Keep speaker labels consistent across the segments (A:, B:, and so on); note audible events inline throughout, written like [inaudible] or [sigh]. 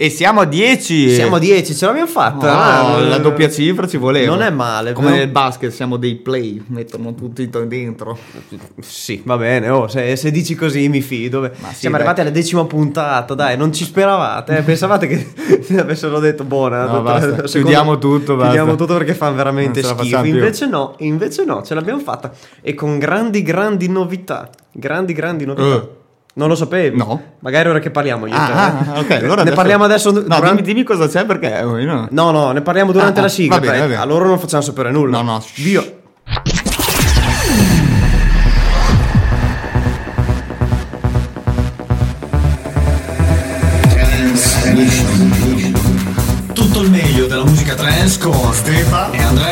A: E siamo a 10.
B: Siamo a 10, ce l'abbiamo fatta.
A: No,
B: eh.
A: la doppia cifra ci voleva.
B: Non è male,
A: Come
B: però-
A: nel basket siamo dei play, mettono tutti dentro.
B: Sì, va bene, oh, se, se dici così mi fido.
A: Ma sì,
B: Siamo
A: dai.
B: arrivati alla decima puntata, dai, non ci speravate, eh? pensavate che [laughs] avessero detto buona.
A: No, basta,
B: seconda-
A: chiudiamo tutto, basta.
B: Chiudiamo tutto perché fanno veramente schifo.
A: facciamo più.
B: Invece no, invece no, ce l'abbiamo fatta. E con grandi, grandi novità. Grandi, grandi novità.
A: Eh.
B: Non lo sapevi?
A: No.
B: Magari ora che parliamo io. e te,
A: Ah,
B: eh.
A: ah, ok. Allora
B: ne
A: adesso-
B: parliamo adesso.
A: No,
B: durante-
A: dimmi, dimmi cosa c'è perché. eh, no.
B: No, no, ne parliamo durante
A: Ah,
B: la
A: ah,
B: sigla.
A: va bene, va bene.
B: A loro non facciamo sapere nulla.
A: No, no.
B: Via.
C: Tutto il meglio della musica trance con Stefano e Andrea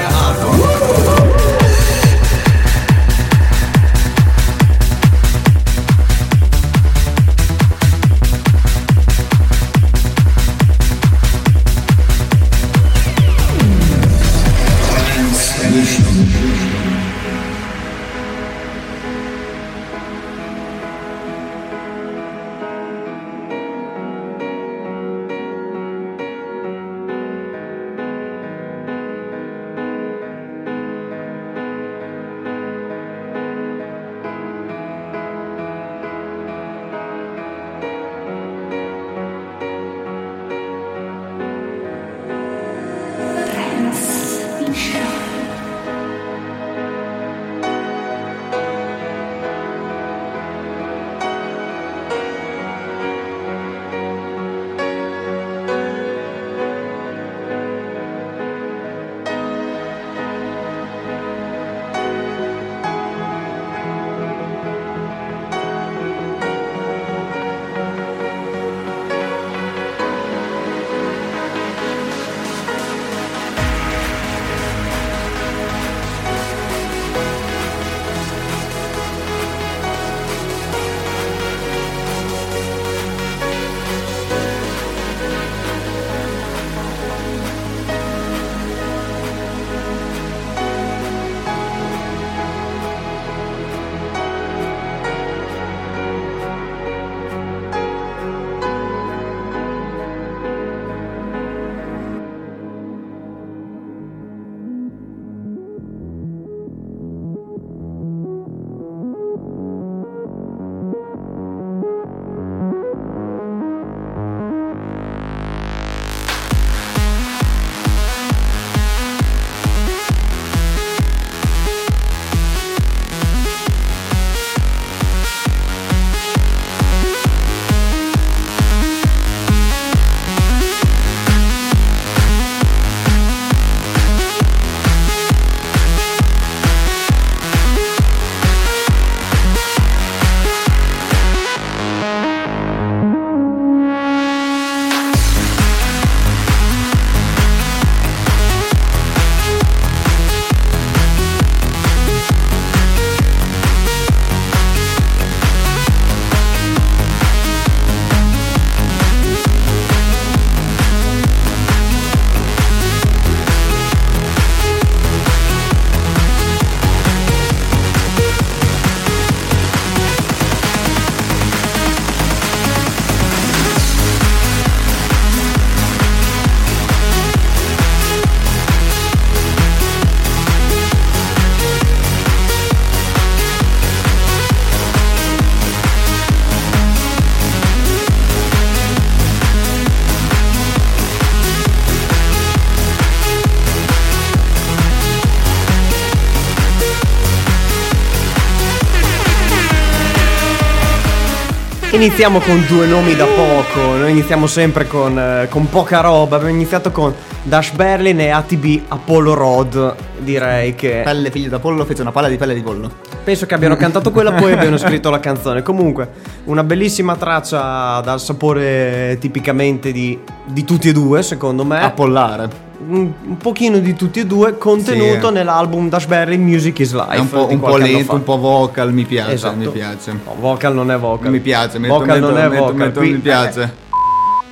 B: Iniziamo con due nomi da poco, noi iniziamo sempre con, eh, con poca roba, abbiamo iniziato con Dash Berlin e ATB Apollo Road, direi che
A: Pelle figlia d'Apollo fece una palla di pelle di pollo.
B: penso che abbiano cantato quella poi [laughs] abbiano scritto la canzone. Comunque, una bellissima traccia dal sapore tipicamente di, di tutti e due, secondo me.
A: Appollare.
B: Un, pochino di tutti e due, contenuto
A: Sì.
B: nell'album Dash Berlin Music is Life.
A: È un po', un po' lento, un po' vocal, mi piace,
B: Esatto.
A: mi piace.
B: No, vocal non è vocal.
A: Mi piace, metto,
B: vocal
A: metto,
B: non è
A: metto,
B: vocal.
A: metto
B: qui-
A: mi piace.
B: eh,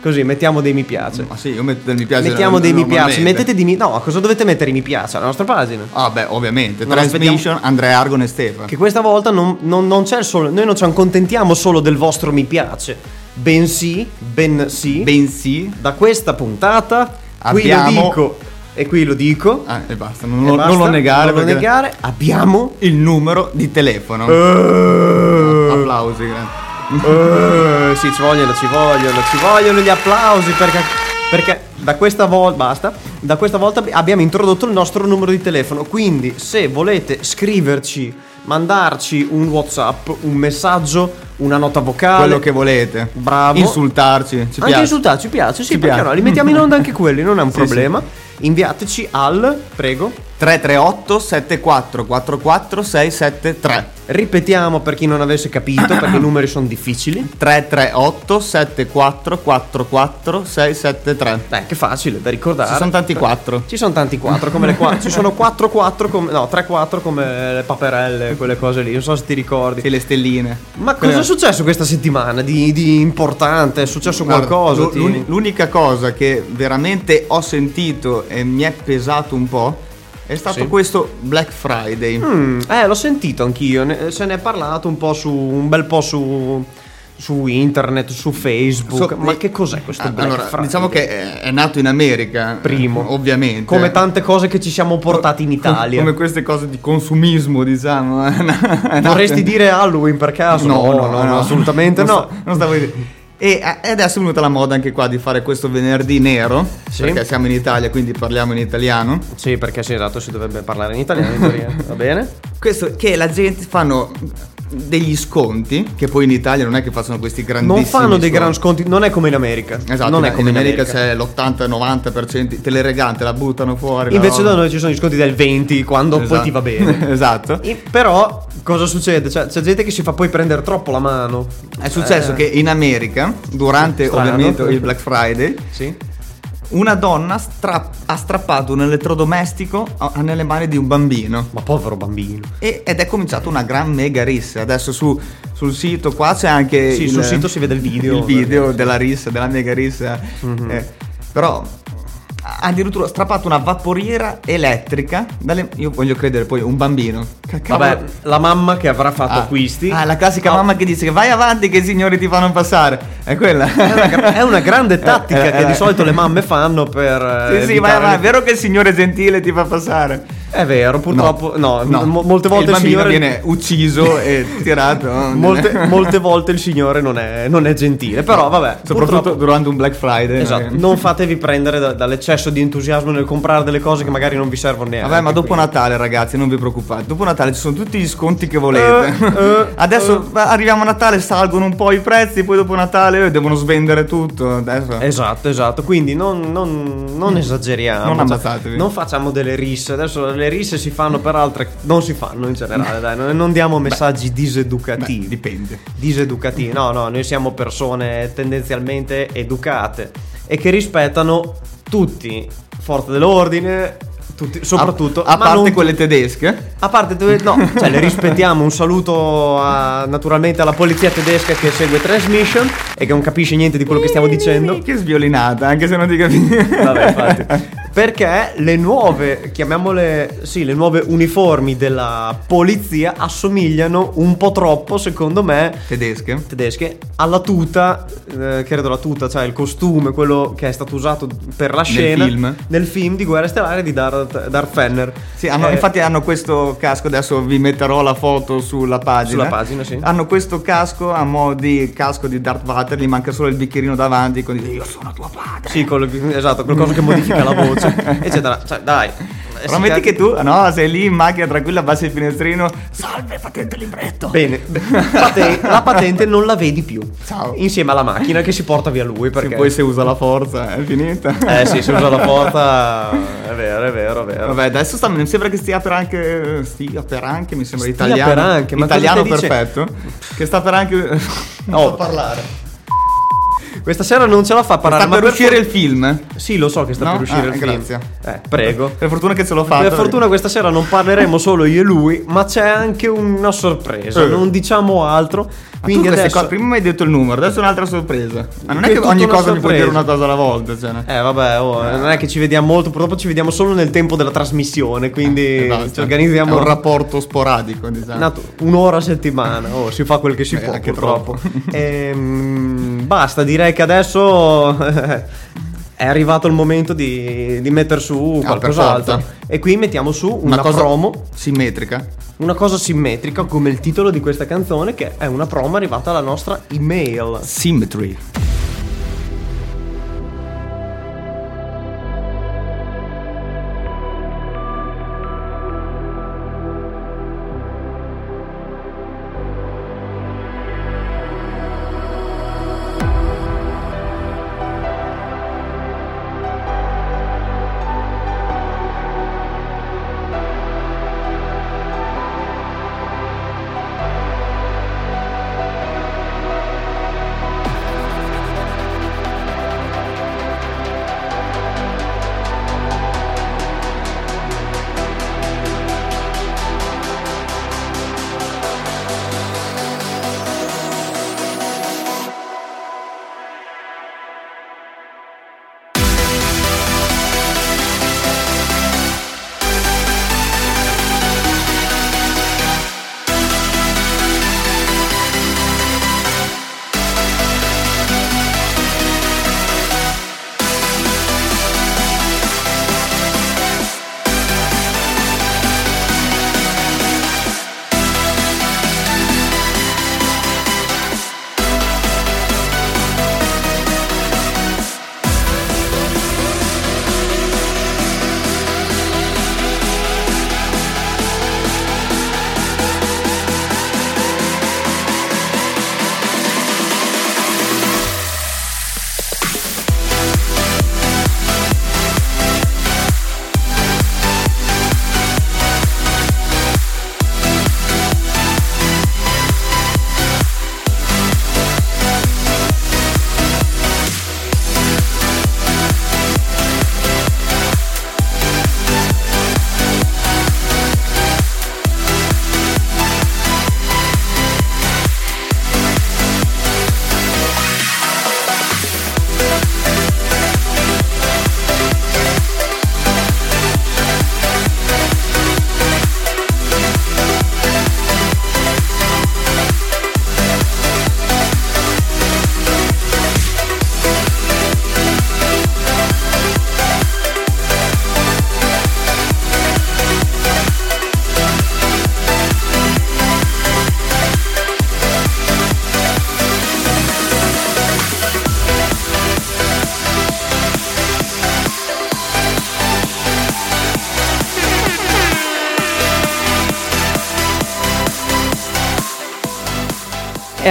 B: così, mettiamo dei mi piace.
A: Ma sì, io metto del mi piace.
B: Mettiamo dei mi piace. Mettete di mi. No, cosa dovete mettere i mi piace alla nostra pagina?
A: Ah, beh, ovviamente.
B: Non
A: Transmission, Andrea Argon e Stefano.
B: Che questa volta non, non- non c'è solo. Noi non ci accontentiamo solo del vostro mi piace. bensì, bensì,
A: Bensì.
B: da questa puntata,
A: Abbiamo-
B: dico e qui lo dico,
A: Ah, e basta, non,
B: e
A: lo-
B: basta,
A: non lo negare.
B: non lo negare, abbiamo
A: Il numero di telefono.
B: Eh,
A: Applausi, grazie.
B: Eh, sì, ci vogliono, ci vogliono, ci vogliono gli applausi perché, perché da questa volta basta. Da questa volta abbi- abbiamo introdotto il nostro numero di telefono. Quindi, se volete scriverci, mandarci un WhatsApp, un messaggio, una nota vocale,
A: Quello che volete.
B: Bravo.
A: Insultarci. Ci
B: anche
A: piace.
B: insultarci, ci piace, sì,
A: Ci
B: perché
A: piace.
B: no? Li mettiamo in onda anche quelli, non è un
A: Sì,
B: problema. Inviateci al, prego.
A: 338 74 44 673
B: Ripetiamo per chi non avesse capito, perché i numeri sono difficili.
A: 338 74 44 673
B: Beh, che facile da ricordare.
A: Ci sono tanti quattro.
B: Ci sono tanti 4 come le 4. Ci sono 4 4 come no, 3 4 come le paperelle, quelle cose lì. Non so se ti ricordi.
A: Sì, le stelline.
B: Ma cosa è successo questa settimana di, di importante? È successo
A: Guarda,
B: qualcosa?
A: l'u-
B: Ti-
A: l'uni- L'unica cosa che veramente ho sentito e mi è pesato un po' è stato
B: Sì.
A: questo Black Friday.
B: Mm, eh, l'ho sentito anch'io. ne- se ne è parlato un po' su un bel po' su su internet, su Facebook.
A: So-
B: Ma che cos'è questo
A: Ah,
B: Black
A: allora,
B: Friday?
A: diciamo che è, è nato in America.
B: Primo.
A: Ovviamente.
B: come tante cose che ci siamo portati in Italia.
A: Come queste cose di consumismo, diciamo. Nato- [laughs]
B: Vorresti dire Halloween per caso?
A: No, no, no,
B: assolutamente
A: non
B: no.
A: sta- non stavo dicendo. E e adesso è venuta la moda anche qua di fare questo venerdì nero.
B: Sì.
A: Perché siamo in Italia, quindi parliamo in italiano.
B: Sì, perché sì, esatto, si dovrebbe parlare in italiano in teoria. [laughs] Va bene?
A: Questo che la gente fanno degli sconti, che poi in Italia non è che facciano questi grandissimi
B: Non fanno dei
A: sconti.
B: gran sconti, non è come in America.
A: Esatto,
B: non è
A: in
B: come in
A: America,
B: America.
A: c'è l'80-90%, te le regante, la buttano fuori.
B: Invece da noi ci sono gli sconti del 20 quando poi
A: Esatto.
B: ti va bene. [laughs]
A: esatto.
B: I- Però cosa succede? Cioè, c'è gente che si fa poi prendere troppo la mano.
A: È successo
B: Eh,
A: che in America, durante
B: Strano.
A: ovviamente il Black Friday,
B: Sì.
A: Una donna stra- ha strappato un elettrodomestico a- nelle mani di un bambino.
B: Ma povero bambino.
A: E- ed è cominciata una gran mega rissa. Adesso su- sul sito qua c'è anche.
B: Sì,
A: il-
B: sul sito si vede il video.
A: Il video della rissa, della mega rissa.
B: Mhm.
A: Eh, però addirittura strappato una vaporiera elettrica. dalle- io voglio credere poi un bambino. Che cavolo-
B: Vabbè, la mamma che avrà fatto
A: Ah,
B: acquisti.
A: Ah, la classica
B: No,
A: mamma che dice che vai avanti che i signori ti fanno passare. È quella.
B: È una, è una grande [laughs] tattica
A: Eh, eh,
B: che di
A: eh.
B: solito le mamme fanno per. eh,
A: Sì, sì, vai avanti. È vero che il signore gentile ti fa passare.
B: È vero, purtroppo. No,
A: No.
B: mo- molte volte
A: il
B: il, signore.
A: viene ucciso e tirato.
B: Molte, [laughs] molte volte il signore non è, non è gentile. Però vabbè.
A: Soprattutto
B: purtroppo-
A: durante un Black Friday.
B: Esatto,
A: magari.
B: non fatevi prendere da- dall'eccesso di entusiasmo nel comprare delle cose che magari non vi servono neanche.
A: Vabbè, ma dopo
B: quindi-
A: Natale, ragazzi, non vi preoccupate. Dopo Natale ci sono tutti gli sconti che volete.
B: Eh, eh, [laughs]
A: Adesso beh, arriviamo a Natale, salgono un po' i prezzi, poi dopo Natale eh, devono svendere tutto. Adesso.
B: Esatto, esatto. Quindi non, non- non esageriamo.
A: Non
B: cioè,
A: ammazzatevi.
B: non facciamo delle risse. Adesso le risse si fanno per altre. Non si fanno in generale, dai. Non, non diamo messaggi
A: Beh,
B: diseducativi.
A: dipende.
B: diseducativi. No, no, noi siamo persone tendenzialmente educate e che rispettano tutti, forze dell'ordine, tutti, soprattutto
A: A, a parte
B: non
A: quelle tedesche.
B: a parte dove- no, cioè le rispettiamo. Un saluto a- naturalmente alla polizia tedesca che segue Transmission e che non capisce niente di quello che stiamo dicendo.
A: Che sviolinata, anche se non ti capisci.
B: Vabbè, [laughs] infatti. Perché le nuove, chiamiamole, sì, le nuove uniformi della polizia assomigliano un po' troppo, secondo me,
A: Tedesche.
B: tedesche, alla tuta, eh, credo la tuta, cioè il costume, quello che è stato usato per la scena
A: film.
B: nel film di Guerra Stellare di Darth, Darth Fenner.
A: Sì, hanno-
B: Eh,
A: infatti hanno questo casco, adesso vi metterò la foto sulla pagina.
B: Sulla pagina, sì.
A: Hanno questo casco a mo' di casco di Darth Vader, gli manca solo il bicchierino davanti con io sono tuo padre.
B: Sì, col- esatto, qualcosa che modifica la voce, [laughs] eccetera. Cioè, dai. eh,
A: Prometti
B: si
A: che tu, no, sei lì in macchina tranquilla, abbassi il finestrino. Salve, patente libretto.
B: Bene, [laughs] la patente non la vedi più.
A: Ciao.
B: Insieme alla macchina che si porta via lui.
A: Sì,
B: Perché
A: poi se usa la forza è finita.
B: Eh sì, se usa la porta. [laughs] È vero, è vero, è vero.
A: Vabbè, adesso sta, mi sembra che stia per anche. Stia per anche, mi sembra
B: Stia
A: italiano.
B: per anche, ma
A: italiano perfetto. Che sta per anche. [laughs] non
B: Oh.
A: parlare.
B: Questa sera non ce la fa a parlare.
A: sta
B: ma
A: per uscire
B: for-
A: il film.
B: Sì, lo so che sta
A: No?
B: per uscire
A: Ah,
B: il film.
A: grazie.
B: Eh, prego.
A: Per fortuna che ce l'ho fatto.
B: Per fortuna questa sera non parleremo solo io e lui, ma c'è anche una sorpresa.
A: Eh.
B: Non diciamo altro. Quindi adesso.
A: cose- prima mi hai detto il numero, adesso è un'altra sorpresa. Ma non è che
B: tutta
A: ogni cosa mi puoi dire una cosa alla volta. Cioè, no?
B: Eh vabbè, oh, non è che ci vediamo molto, purtroppo ci vediamo solo nel tempo della trasmissione, quindi
A: E basta.
B: ci organizziamo
A: È un rapporto sporadico, diciamo.
B: Nato- un'ora a settimana, oh, si fa quel che si
A: Eh,
B: può
A: anche
B: purtroppo.
A: troppo.
B: Ehm, basta, direi che adesso [laughs] è arrivato il momento di, di mettere su
A: Ah,
B: qualcos'altro. E qui mettiamo su una,
A: cosa
B: promo,
A: simmetrica.
B: una cosa simmetrica come il titolo di questa canzone che è una promo arrivata alla nostra email.
A: Symmetry.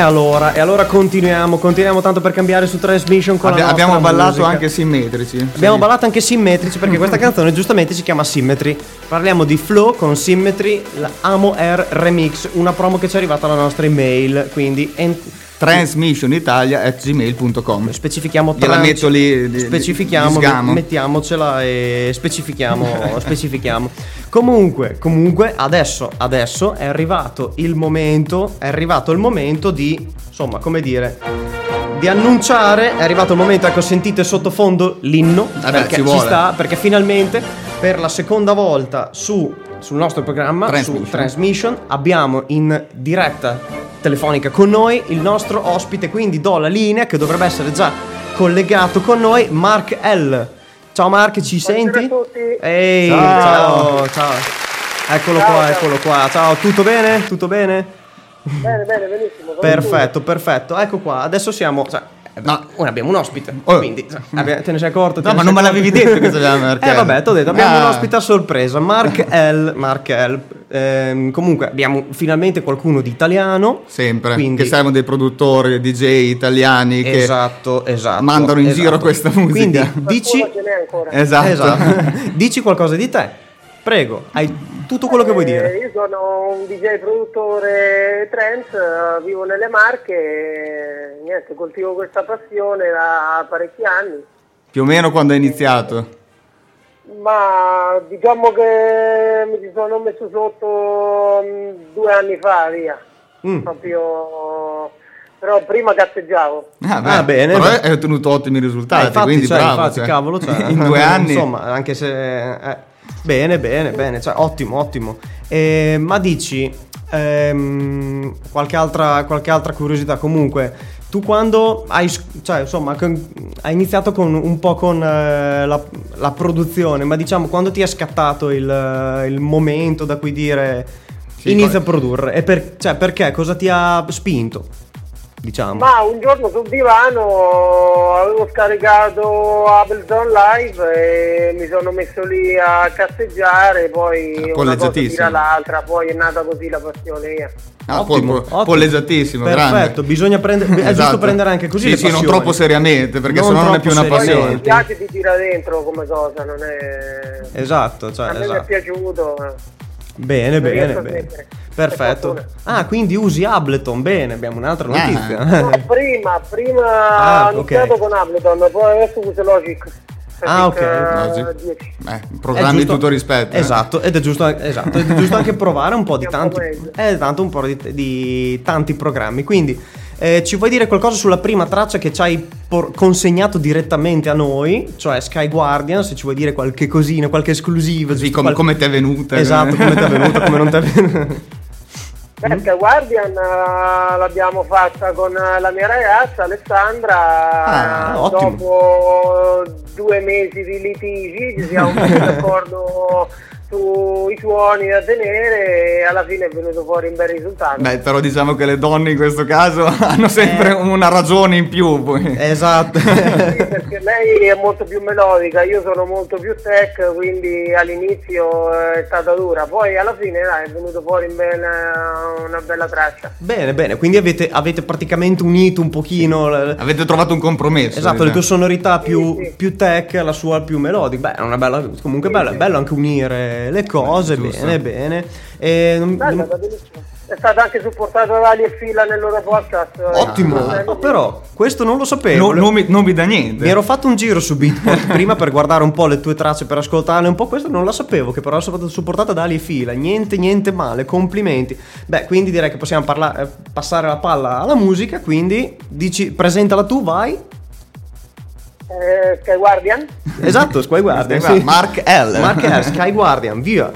B: Allora, e allora continuiamo, continuiamo tanto per cambiare su Transmission con
A: Abbi-
B: la
A: abbiamo ballato
B: musica.
A: anche simmetrici.
B: Abbiamo ballato anche Symmetrici perché questa [laughs] canzone giustamente si chiama Symmetry. Parliamo di Flow con Symmetry, la Amo Air Remix, una promo che ci è arrivata alla nostra email, quindi en-
A: transmissionitalia.gmail.com
B: specifichiamo trans-
A: metto lì di- di-
B: specifichiamo,
A: di sgamo.
B: mettiamocela e specifichiamo, [laughs] specifichiamo. Comunque, comunque adesso, adesso è arrivato il momento, è arrivato il momento di, insomma, come dire, di annunciare, è arrivato il momento, ecco, sentite sottofondo l'inno,
A: Vabbè,
B: perché
A: ci
B: ci, sta, perché finalmente per la seconda volta su, sul nostro programma,
A: Transmission.
B: su Transmission, abbiamo in diretta telefonica con noi il nostro ospite, quindi do la linea che dovrebbe essere già collegato con noi, Mark L. Ciao Mark, ci senti?
D: a tutti.
B: Ehi,
A: Ciao.
B: ciao, ciao. Eccolo
D: Ciao,
B: qua,
D: ciao.
B: eccolo qua. Ciao, tutto bene? Tutto bene?
D: Bene, bene, benissimo.
B: Perfetto, perfetto. Ecco qua, adesso siamo. Cioè,
A: No.
B: ora abbiamo un ospite.
A: Oh.
B: Quindi, cioè, abbia- te ne sei accorto?
A: No, ma non me l'avevi detto che c'era [laughs] Mark
B: Eh, vabbè, ti ho detto, abbiamo
A: Ah.
B: un ospite a sorpresa, Mark [laughs] L. Mark L. Ehm, comunque, abbiamo finalmente qualcuno di italiano.
A: Sempre.
B: Quindi-
A: Che servono dei produttori, DJ italiani che
B: Esatto, esatto.
A: mandano in
B: esatto.
A: giro questa musica.
B: Quindi, dici.
D: ce n'è ancora.
A: Esatto.
B: Esatto. [laughs] dici qualcosa di te. Prego, hai tutto quello che vuoi
D: Eh,
B: dire.
D: Io sono un DJ produttore trance, eh, vivo nelle Marche e niente, coltivo questa passione da parecchi anni.
A: Più o meno quando hai iniziato.
D: Ma diciamo che mi ci sono messo sotto mm, due anni fa, via.
B: Mm.
D: Proprio... Però prima cazzeggiavo.
A: Ah, beh,
B: Ah, bene,
A: Però hai ottenuto ottimi risultati,
B: Eh, infatti,
A: quindi
B: cioè,
A: bravo.
B: infatti,
A: cioè.
B: cavolo, cioè, [laughs]
A: in due anni.
B: Insomma, anche se. eh, bene, bene, bene. Cioè, ottimo, ottimo. Eh, ma dici. ehm, qualche, altra, qualche altra curiosità comunque tu quando hai, cioè, insomma, hai iniziato con, un po' con eh, la, la produzione, ma diciamo quando ti è scattato il, eh, il momento da cui dire
A: Sì,
B: inizia a
A: poi-
B: produrre? E per- cioè, perché? Cosa ti ha spinto? Diciamo.
D: Ma un giorno sul divano avevo scaricato Ableton Live e mi sono messo lì a cazzeggiare, poi una cosa tira l'altra, poi è nata così la passione mia.
A: Ah,
B: Ottimo,
A: po-
B: ottimo.
A: Perfetto,
B: Perfetto, bisogna prendere, è giusto prendere anche così
A: Sì,
B: le
A: sì, non troppo seriamente, perché
B: Non
A: sennò non è più una passione.
D: mi piace ti tira dentro come cosa, non è...
B: Esatto, cioè,
D: a me mi è
B: esatto.
D: piaciuto. Eh.
B: Bene, bene, bene. Perfetto.
D: Per
B: Ah, quindi usi Ableton. Bene, abbiamo un'altra
A: Ah.
B: notizia.
D: No, prima, prima
B: Ah,
D: ho iniziato
B: ok.
D: con Ableton, poi adesso uso Logic.
B: Ah, ok.
D: eh,
A: Logic.
D: 10.
A: Eh,
B: È
A: programmi di
B: giusto-
A: tutto rispetto. eh.
B: Esatto, ed è giusto, esatto, ed è giusto anche provare un po' di tanti, eh, tanto un po' di, di tanti programmi. Quindi eh, ci vuoi dire qualcosa sulla prima traccia che ci hai consegnato direttamente a noi, cioè Sky Guardian, se ci vuoi dire qualche cosina, qualche esclusiva.
A: Sì, com-
B: qual-
A: come ti è venuta.
B: Esatto, come ti è venuta, come non ti è [laughs] venuta.
D: Beh, Sky Guardian eh, l'abbiamo fatta con eh, la mia ragazza Alessandra.
B: Ah, ottimo.
D: Dopo due mesi di litigi ci siamo messi d'accordo sui suoni da tenere e alla fine è venuto fuori un bel risultato.
A: Beh, però diciamo che le donne in questo caso [laughs] hanno sempre
B: Eh.
A: una ragione in più. Poi.
B: esatto. [laughs]
D: Sì, perché lei è molto più melodica, io sono molto più tech, quindi all'inizio eh, è stata dura, poi alla fine dai, è venuto fuori un bel- una bella traccia.
B: bene, bene, quindi avete, avete praticamente unito un pochino.
A: Avete trovato un compromesso.
B: Esatto, le
A: diciamo.
B: tue sonorità più,
D: Sì, sì.
B: più tech, la sua più melodica. Beh, è una bella, comunque bello, è bello anche unire le cose,
A: giusto.
B: bene, bene. E, non-
D: Bella. È stata anche supportata da Ali e Fila nel loro podcast. eh,
B: ottimo,
D: Ah,
B: Oh, però questo non lo sapevo.
A: No- non, mi, non mi dà niente.
B: Mi ero fatto un giro su Beatport [laughs] prima per guardare un po' le tue tracce, per ascoltarle un po'. Questo non la sapevo, che però è stata supportata da Ali e Fila. Niente, niente male, complimenti. Beh, quindi direi che possiamo parla- eh, passare la palla alla musica. Quindi dici, presentala tu, vai.
D: Eh, Sky Guardian?
B: Esatto, Sky Guardian.
A: Sky
B: sì.
A: Guardian, Mark L.
B: Mark L, Sky Guardian, via.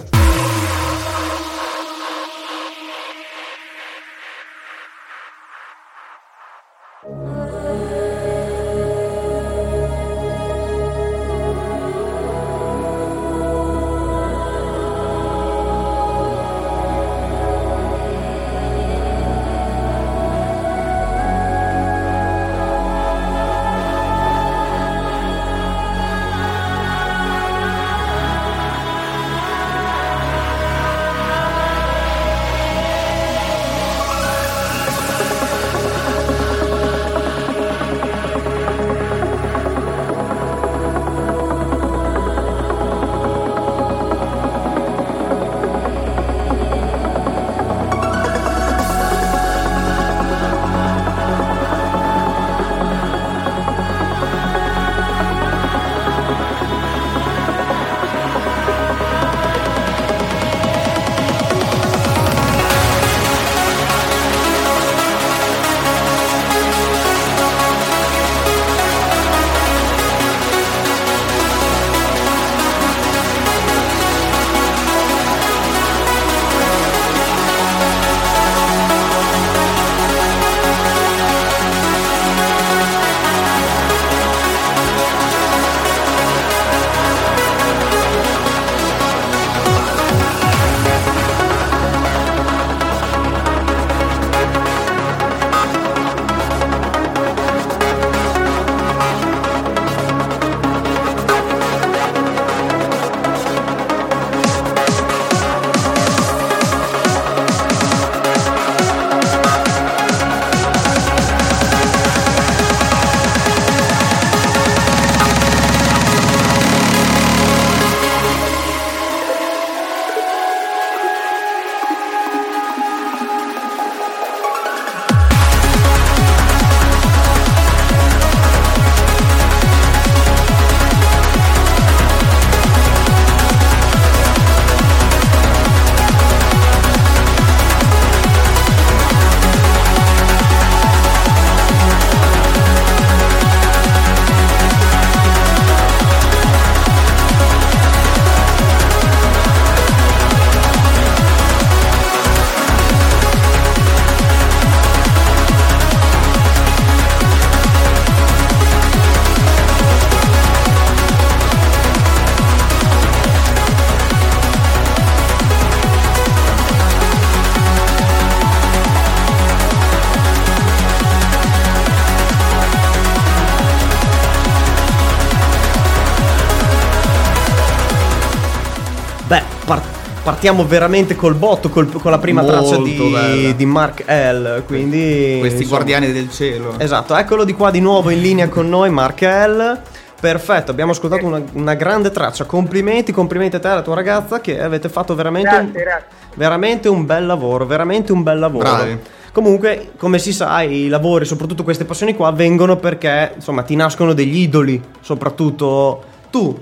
B: Partiamo veramente col botto col- con la prima
A: Molto
B: traccia di, di Mark L. Quindi
A: Questi
B: insomma,
A: guardiani del cielo.
B: Esatto, eccolo di qua di nuovo in linea con noi, Mark L. Perfetto, abbiamo ascoltato una, una grande traccia. Complimenti, complimenti a te e alla tua ragazza che avete fatto veramente, un,
D: Grazie, grazie.
B: veramente un bel lavoro, veramente un bel lavoro.
A: Bravi.
B: Comunque, come si sa, i lavori, soprattutto queste passioni qua, vengono perché, insomma, ti nascono degli idoli, soprattutto tu,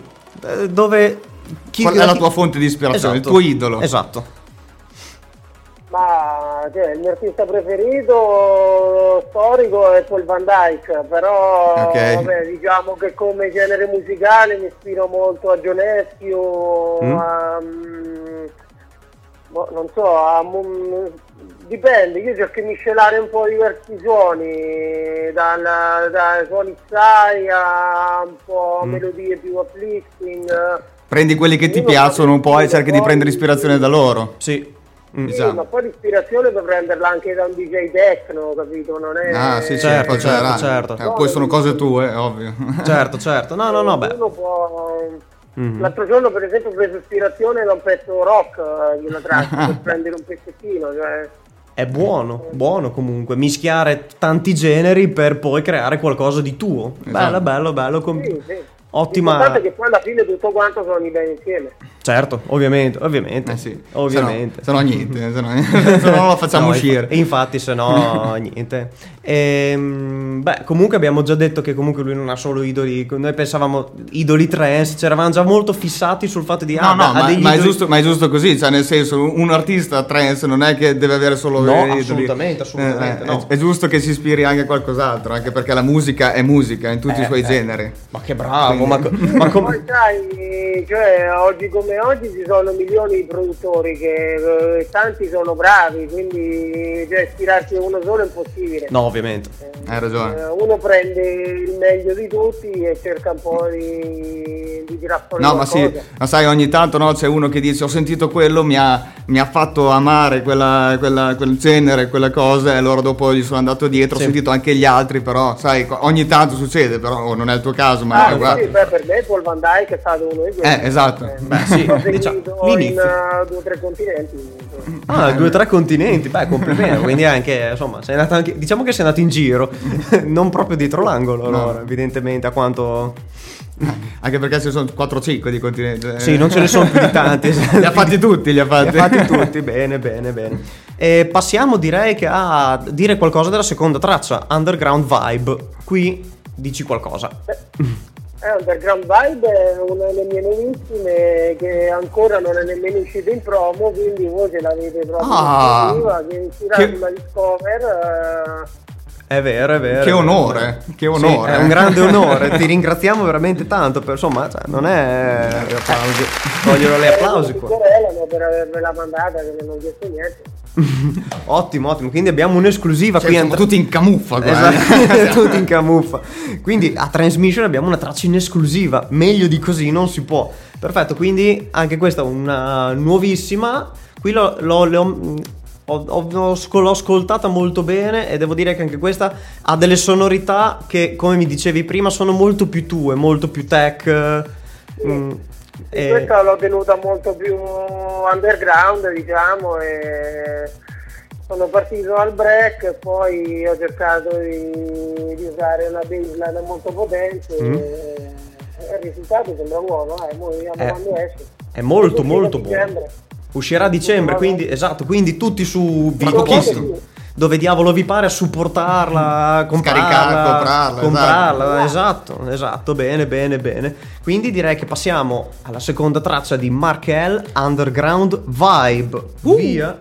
B: eh, dove... chi-
A: Qual è la
B: chi-
A: tua fonte di ispirazione, il
B: Esatto,
A: tuo idolo?
B: Esatto.
D: Ma cioè, il mio artista preferito storico è Paul Van Dyke, però
A: Ok.
D: vabbè, diciamo che come genere musicale mi ispiro molto a Gionescu,
B: Mm.
D: a, mm, boh, non so, a, mm, dipende, io cerco di miscelare un po' diversi suoni, dal- dai suoni Psy a un po'
B: Mm.
D: melodie più uplifting.
A: Prendi quelli che ti
D: Uno
A: piacciono un po' e cerchi di prendere ispirazione da loro.
B: Sì. Mm.
D: Sì,
A: Diciamo.
D: ma poi l'ispirazione puoi prenderla anche da un DJ techno, capito? Non è...
A: Ah, sì,
B: Certo,
A: certo,
B: certo, certo.
A: Eh, poi sono cose tue, ovvio.
B: Certo, certo. No, no, no, beh.
D: Uno può...
B: Mhm.
D: L'altro giorno per esempio ho preso ispirazione da un pezzo rock eh, di una traccia [laughs] per prendere un pezzettino, cioè...
B: È buono, buono comunque, mischiare tanti generi per poi creare qualcosa di tuo. Bello, bello, bello. com-
D: Sì, sì.
B: Ottima.
D: L'importante è che poi alla fine tutto quanto suoni bene insieme.
B: Certo, ovviamente, ovviamente.
A: Eh sì.
B: Ovviamente.
A: Se no, se no niente, se no, [laughs] se no non lo facciamo
B: No,
A: uscire.
B: infa- infatti, se no, [laughs] niente. Ehm, beh, comunque abbiamo già detto che comunque lui non ha solo idoli. Noi pensavamo idoli trance, c'eravamo già molto fissati sul fatto di.
A: No,
B: ah,
A: no, ma,
B: degli
A: ma è
B: idoli-
A: giusto, ma è giusto così, cioè nel senso un artista trance non è che deve avere solo
B: No,
A: idoli.
B: assolutamente, assolutamente,
A: Eh,
B: no.
A: È, è giusto che si ispiri anche a qualcos'altro, anche perché la musica è musica in tutti i
B: Eh,
A: suoi
B: eh.
A: generi.
B: Ma che bravo, ma, co- ma
D: Ma
B: come.
D: poi sai, cioè, oggi come oggi ci sono milioni di produttori che eh, tanti sono bravi, quindi cioè, ispirarsi uno solo è impossibile.
B: No, ovviamente.
A: Hai ragione.
D: Eh, uno prende il meglio di tutti e cerca un po' di, di tirar fuori
A: No, ma sì,
D: qualcosa.
A: ma sai, ogni tanto no, c'è uno che dice ho sentito quello, mi ha, mi ha fatto amare quella- quella- quel genere, quella cosa, e allora dopo gli sono andato dietro,
B: Sì.
A: ho sentito anche gli altri, però sai, ogni tanto succede, però oh, non è il tuo caso, ma
D: Ah,
A: guarda.
D: sì, beh, per me Paul Van Dyke è stato uno di quelli.
A: Eh, esatto.
B: Beh, sì, Diciamo,
D: in eh, due o tre continenti.
B: Ah, due o tre continenti, beh, complimenti. Quindi anche, insomma, sei andato anche, diciamo che sei andato in giro, [laughs] non proprio dietro l'angolo,
A: No.
B: allora, evidentemente, a quanto.
A: Anche perché ci sono 4-5 di continenti. eh.
B: Sì, non ce ne sono più di tanti. [laughs]
A: li ha fatti tutti, li ha
B: Li
A: fatti.
B: ha fatti tutti, bene, bene, bene. E passiamo, direi, che a dire qualcosa della seconda traccia, Underground Vibe. Qui dici qualcosa.
D: Eh, Underground Vibe è una delle mie nuovissime che ancora non è nemmeno uscita in promo, quindi voi ce l'avete proprio
A: Ah,
D: che uscirà
A: che-
D: sulla Discover. eh,
B: È vero, è vero.
A: Che onore, che onore.
B: Sì, è un grande [laughs] onore, ti ringraziamo veramente tanto, per, insomma, cioè, non è... applausi. Vogliono le applausi qua.
D: per avermela mandata che non ho chiesto niente. [laughs]
B: Ottimo, ottimo, quindi abbiamo un'esclusiva
A: Cioè,
B: qui.
A: siamo
B: and-
A: tutti in camuffa qua.
B: Esatto,
A: eh. [laughs]
B: tutti in camuffa. Quindi a Transmission abbiamo una traccia in esclusiva, meglio di così non si può. Perfetto, quindi anche questa è una nuovissima. Qui l'ho, l'ho- le ho- ho- ho- ho sco- l'ho ascoltata molto bene e devo dire che anche questa ha delle sonorità che, come mi dicevi prima, sono molto più tue, molto più tech. mm,
D: E
B: e-
D: questa l'ho tenuta molto più underground, diciamo, e sono partito al break e poi ho cercato di, di usare una baseline molto potente
B: Mm.
D: e, e il risultato sembra buono, eh, mo vediamo
B: Eh,
D: quando esce.
B: è molto, molto buono.
D: dicembre.
B: Uscirà a dicembre, quindi esatto, quindi tutti su Vico
A: pochissimo.
B: Dove diavolo vi pare a supportarla, comprarla,
A: comprarla,
B: comprarla, esatto, esatto, bene, bene, bene. Quindi direi che passiamo alla seconda traccia di Mark L, Underground Vibe. Via.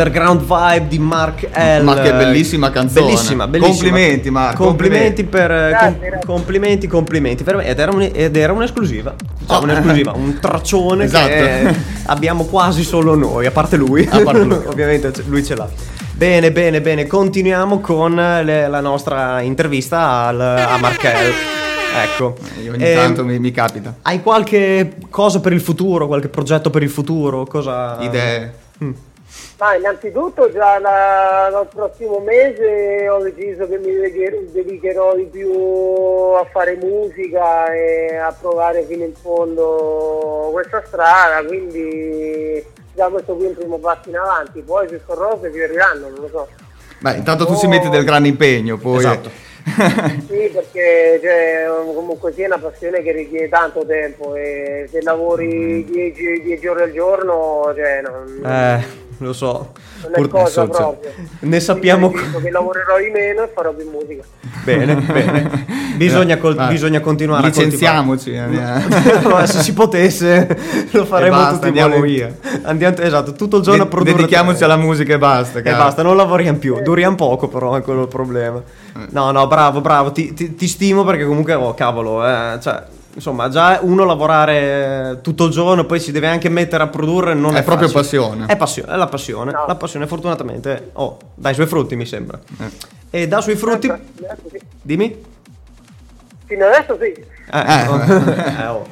B: Underground Vibe di Mark L.
A: Ma che bellissima canzone.
B: Bellissima, bellissima.
A: Complimenti, Mark,
B: Complimenti per. eh,
D: Grazie,
B: com-
D: grazie.
B: complimenti, complimenti. Per me- ed, era un- ed era un'esclusiva. Cioè,
A: Oh.
B: un'esclusiva, un traccione
A: Esatto.
B: che [laughs] abbiamo quasi solo noi, a parte lui.
A: A parte lui. [laughs]
B: Ovviamente lui ce l'ha. Bene, bene, bene. Continuiamo con le- la nostra intervista al- a Markel. Ecco.
A: Io ogni
B: Ehm,
A: tanto mi, mi capita.
B: Hai qualche cosa per il futuro, qualche progetto per il futuro? Cosa...
A: Idee.
D: Ma innanzitutto già dal prossimo mese ho deciso che mi dedicher- dedicherò di più a fare musica e a provare fino in fondo questa strada, quindi già questo qui è un primo passo in avanti, poi più con rose fioriranno, non lo so.
A: Beh, intanto tu si mette del grande impegno, poi.
B: Esatto. [laughs]
D: Sì, perché cioè, comunque sia una passione che richiede tanto tempo e se lavori 10 ore al giorno, cioè, non,
B: Eh, [laughs] lo so.
D: non è
B: Pur-
D: cosa
A: so,
D: proprio.
B: ne sappiamo-
D: che lavorerò di meno e farò più musica.
B: Bene, [laughs] bene. Bisogna, col-
A: Vai.
B: bisogna continuare
A: Licenziamoci.
B: a coltivare. Ma se si potesse [laughs] lo faremmo
A: basta,
B: tutti
A: andiamo
B: volentieri. Andiamo, esatto, tutto il giorno a
A: De-
B: produrre
A: dedichiamoci alla musica e basta.
B: E
A: caro.
B: basta, non lavoriamo più, duriamo poco però, è quello il problema. No, no, bravo, bravo, ti, ti- ti stimo perché comunque, oh, cavolo, eh, cioè, insomma, già uno lavorare tutto il giorno, poi si deve anche mettere a produrre, non è,
A: È proprio
B: facile.
A: passione.
B: È passione, è la passione,
D: No.
B: la passione fortunatamente, oh, dai suoi frutti mi sembra.
A: Eh.
B: E dà sui frutti,
D: sì.
B: dimmi.
D: Fino adesso sì.
B: Eh,
A: Eh.
B: eh, oh.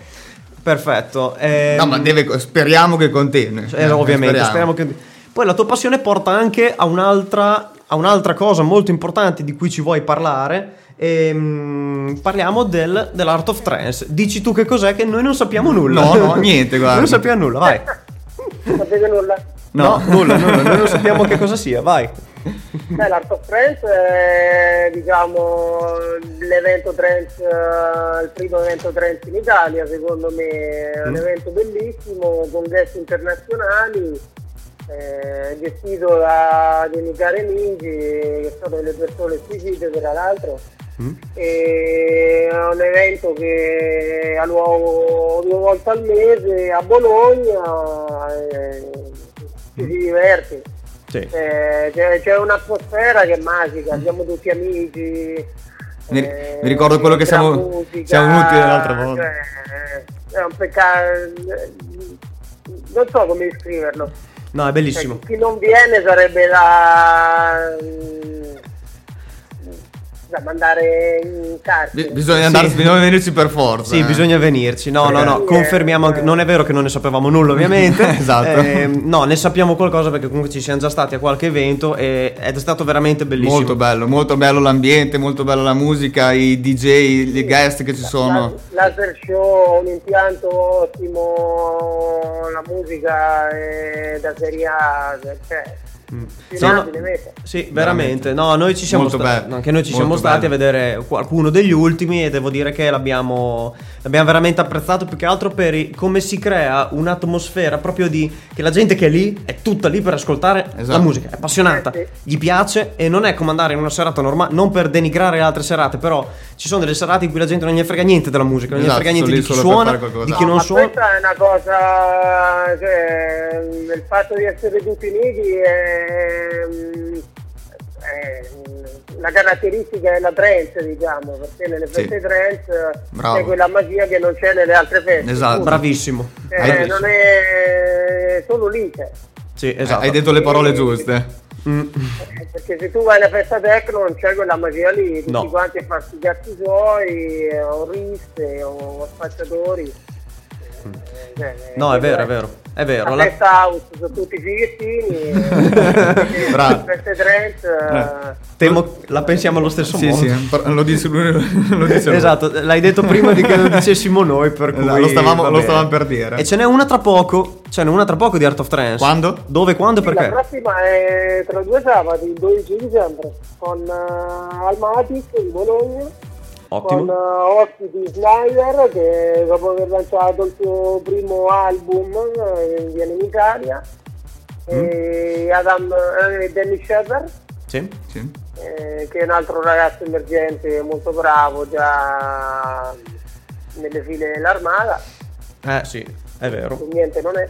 B: Perfetto. ehm,
A: No, ma deve, speriamo che continui.
B: eh, ovviamente,
A: speriamo.
B: speriamo che... Poi la tua passione porta anche a un'altra, a un'altra cosa molto importante di cui ci vuoi parlare. Ehm, parliamo del, dell'Art of Trance. Dici tu che cos'è che noi non sappiamo nulla.
A: No, no, niente, [laughs] guarda.
B: non sappiamo nulla, vai.
D: Non sapete nulla.
B: No, nulla, nulla, noi non sappiamo che cosa sia, vai.
D: Beh, l'Art of Trance è diciamo l'evento trance, eh, il primo evento trance in Italia, secondo me è un
B: Mm.
D: evento bellissimo con guest internazionali, eh, gestito da cari amici che sono delle persone squisite tra l'altro.
B: Mm.
D: È un evento che ha luogo due volte al mese a Bologna e ci si diverte.
B: Sì.
D: Eh, c'è, c'è un'atmosfera che è magica, siamo tutti amici.
A: Mi-
D: eh,
A: mi ricordo quello che siamo-
D: musica,
A: siamo venuti l'altra volta.
D: cioè, è un peccato. Non so come descriverlo.
B: No, è
D: Cioè,
B: bellissimo.
D: chi non viene sarebbe da. Da mandare in carcere.
A: Bi- bisogna andare,
B: Sì.
A: bisogna venirci per forza.
B: Sì,
A: eh.
B: bisogna venirci. No, no, no, confermiamo anche. Non è vero che non ne sapevamo nulla, ovviamente. [laughs]
A: Esatto.
B: Ehm, no, ne sappiamo qualcosa perché comunque ci siamo già stati a qualche evento e- ed è stato veramente bellissimo.
A: Molto bello, molto bello l'ambiente, molto bella la musica, i DJ, i guest che ci sono.
D: La- Laser show, un impianto ottimo, la musica è da serie A, cioè,
B: No, no. Sì, veramente. No, noi ci siamo
A: Molto
B: stati.
A: bello.
B: Anche noi ci
A: Molto
B: siamo stati
A: bello.
B: a vedere qualcuno degli ultimi e devo dire che l'abbiamo, l'abbiamo veramente apprezzato più che altro per i- come si crea un'atmosfera proprio di che la gente che è lì è tutta lì per ascoltare la
A: Esatto.
B: musica, è appassionata, gli piace e non è come andare in una serata normale, non per denigrare le altre serate, però ci sono delle serate in cui la gente non gli frega niente della musica, non gli
A: Esatto,
B: frega niente di chi suona, di chi
D: No,
B: non
D: ma
B: suona.
D: questa è una cosa, cioè, il fatto di essere tutti uniti è, è la caratteristica della trance, diciamo, perché nelle
A: Sì.
D: feste trance
A: Bravo.
D: c'è quella magia che non c'è nelle altre feste.
A: Esatto.
D: Appunto.
B: Bravissimo.
D: Eh,
A: Hai-
D: non è solo lì, cioè.
B: Sì,
A: Eh,
B: esatto.
A: Hai detto le parole giuste.
B: Mm.
D: Perché se tu vai alla festa techno non c'è quella magia lì, tutti
B: No.
D: quanti a farsi i cazzi suoi, eh, o riste, o spacciatori. Eh,
B: No, è vero, è vero. È vero.
D: La
B: la-
D: festa house sono tutti fighettini, e [laughs]
A: Bravo.
D: le feste trance... eh,
B: Temo la pensiamo allo stesso
A: Sì,
B: modo.
A: sì, lo dice lui. [laughs] Lo dice lui.
B: Esatto, l'hai detto prima di che lo dicessimo noi, per cui
A: Esatto, lo stavamo-
B: va
A: lo stavamo per dire.
B: E ce n'è una tra poco, ce n'è una tra poco di Art of Trance.
A: Quando?
B: Dove, quando e
D: La
B: perché?
D: prossima è tra due sabati, il 12 dicembre, con uh, Almatic di Bologna, con
B: Ottimo.
D: uh, ospiti Snyder che dopo aver lanciato il suo primo album eh, viene in Italia, e Adam eh, Danny Shepard,
B: Sì.
A: Sì.
D: eh, che è un altro ragazzo emergente molto bravo già nelle file dell'armata,
B: Eh sì, è vero.
D: che niente non è.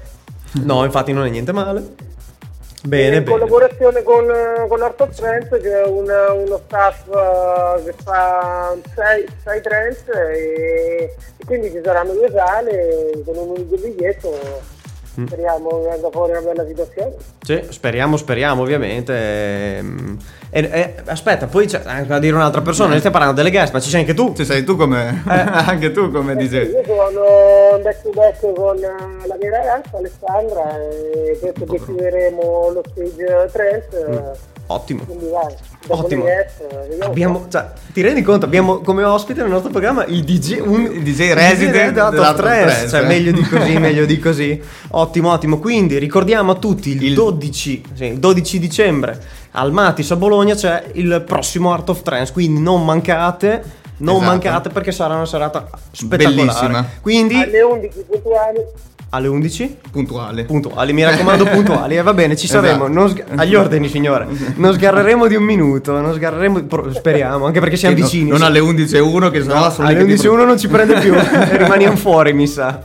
B: No, infatti non è niente male. Bene,
D: in
B: bene.
D: collaborazione con, con Art of Trance che è un- uno staff eh, che fa 6 trance e, e quindi ci saranno due sale con un unico biglietto. Speriamo che venga fuori una bella situazione
B: Sì, speriamo, speriamo, ovviamente. E, e- aspetta, poi c'è anche da dire un'altra persona. Noi stiamo parlando delle guest, ma ci sei anche tu.
A: Ci sei tu come. [laughs] Anche tu come
D: Eh sì,
A: dicevi.
D: io sono back to back con eh, la mia ragazza Alessandra e questo che chiuderemo lo stage trance eh,
B: Ottimo.
D: quindi vai dopo
B: Ottimo. Abbiamo, cioè, ti rendi conto? Abbiamo come ospite nel nostro programma il DJ, un,
A: Il DJ resident
B: of Trance.
A: Trance,
B: Cioè,
A: eh.
B: meglio di così, [laughs] meglio di così. Ottimo, ottimo. Quindi ricordiamo a tutti il,
A: Il-
B: 12, sì, il 12 dicembre al Matis a Bologna c'è il prossimo Art of Trance. Quindi non mancate. Non
A: Esatto.
B: mancate perché sarà una serata spettacolare.
A: Bellissima.
B: Quindi
D: alle 11 puntuali
B: alle 11
A: Puntuale.
B: puntuali, mi raccomando [laughs] puntuali. E va bene, ci saremo.
A: Esatto.
B: sga- agli ordini, signore. [laughs] Non sgarreremo di un minuto. Non sgarreremo. pro- Speriamo, anche perché siamo
A: Che no-
B: vicini.
A: non alle 11.01 che sennò sono
B: alle
A: che ti
B: 11.1 non ci prende più. [laughs] rimaniamo fuori, mi sa.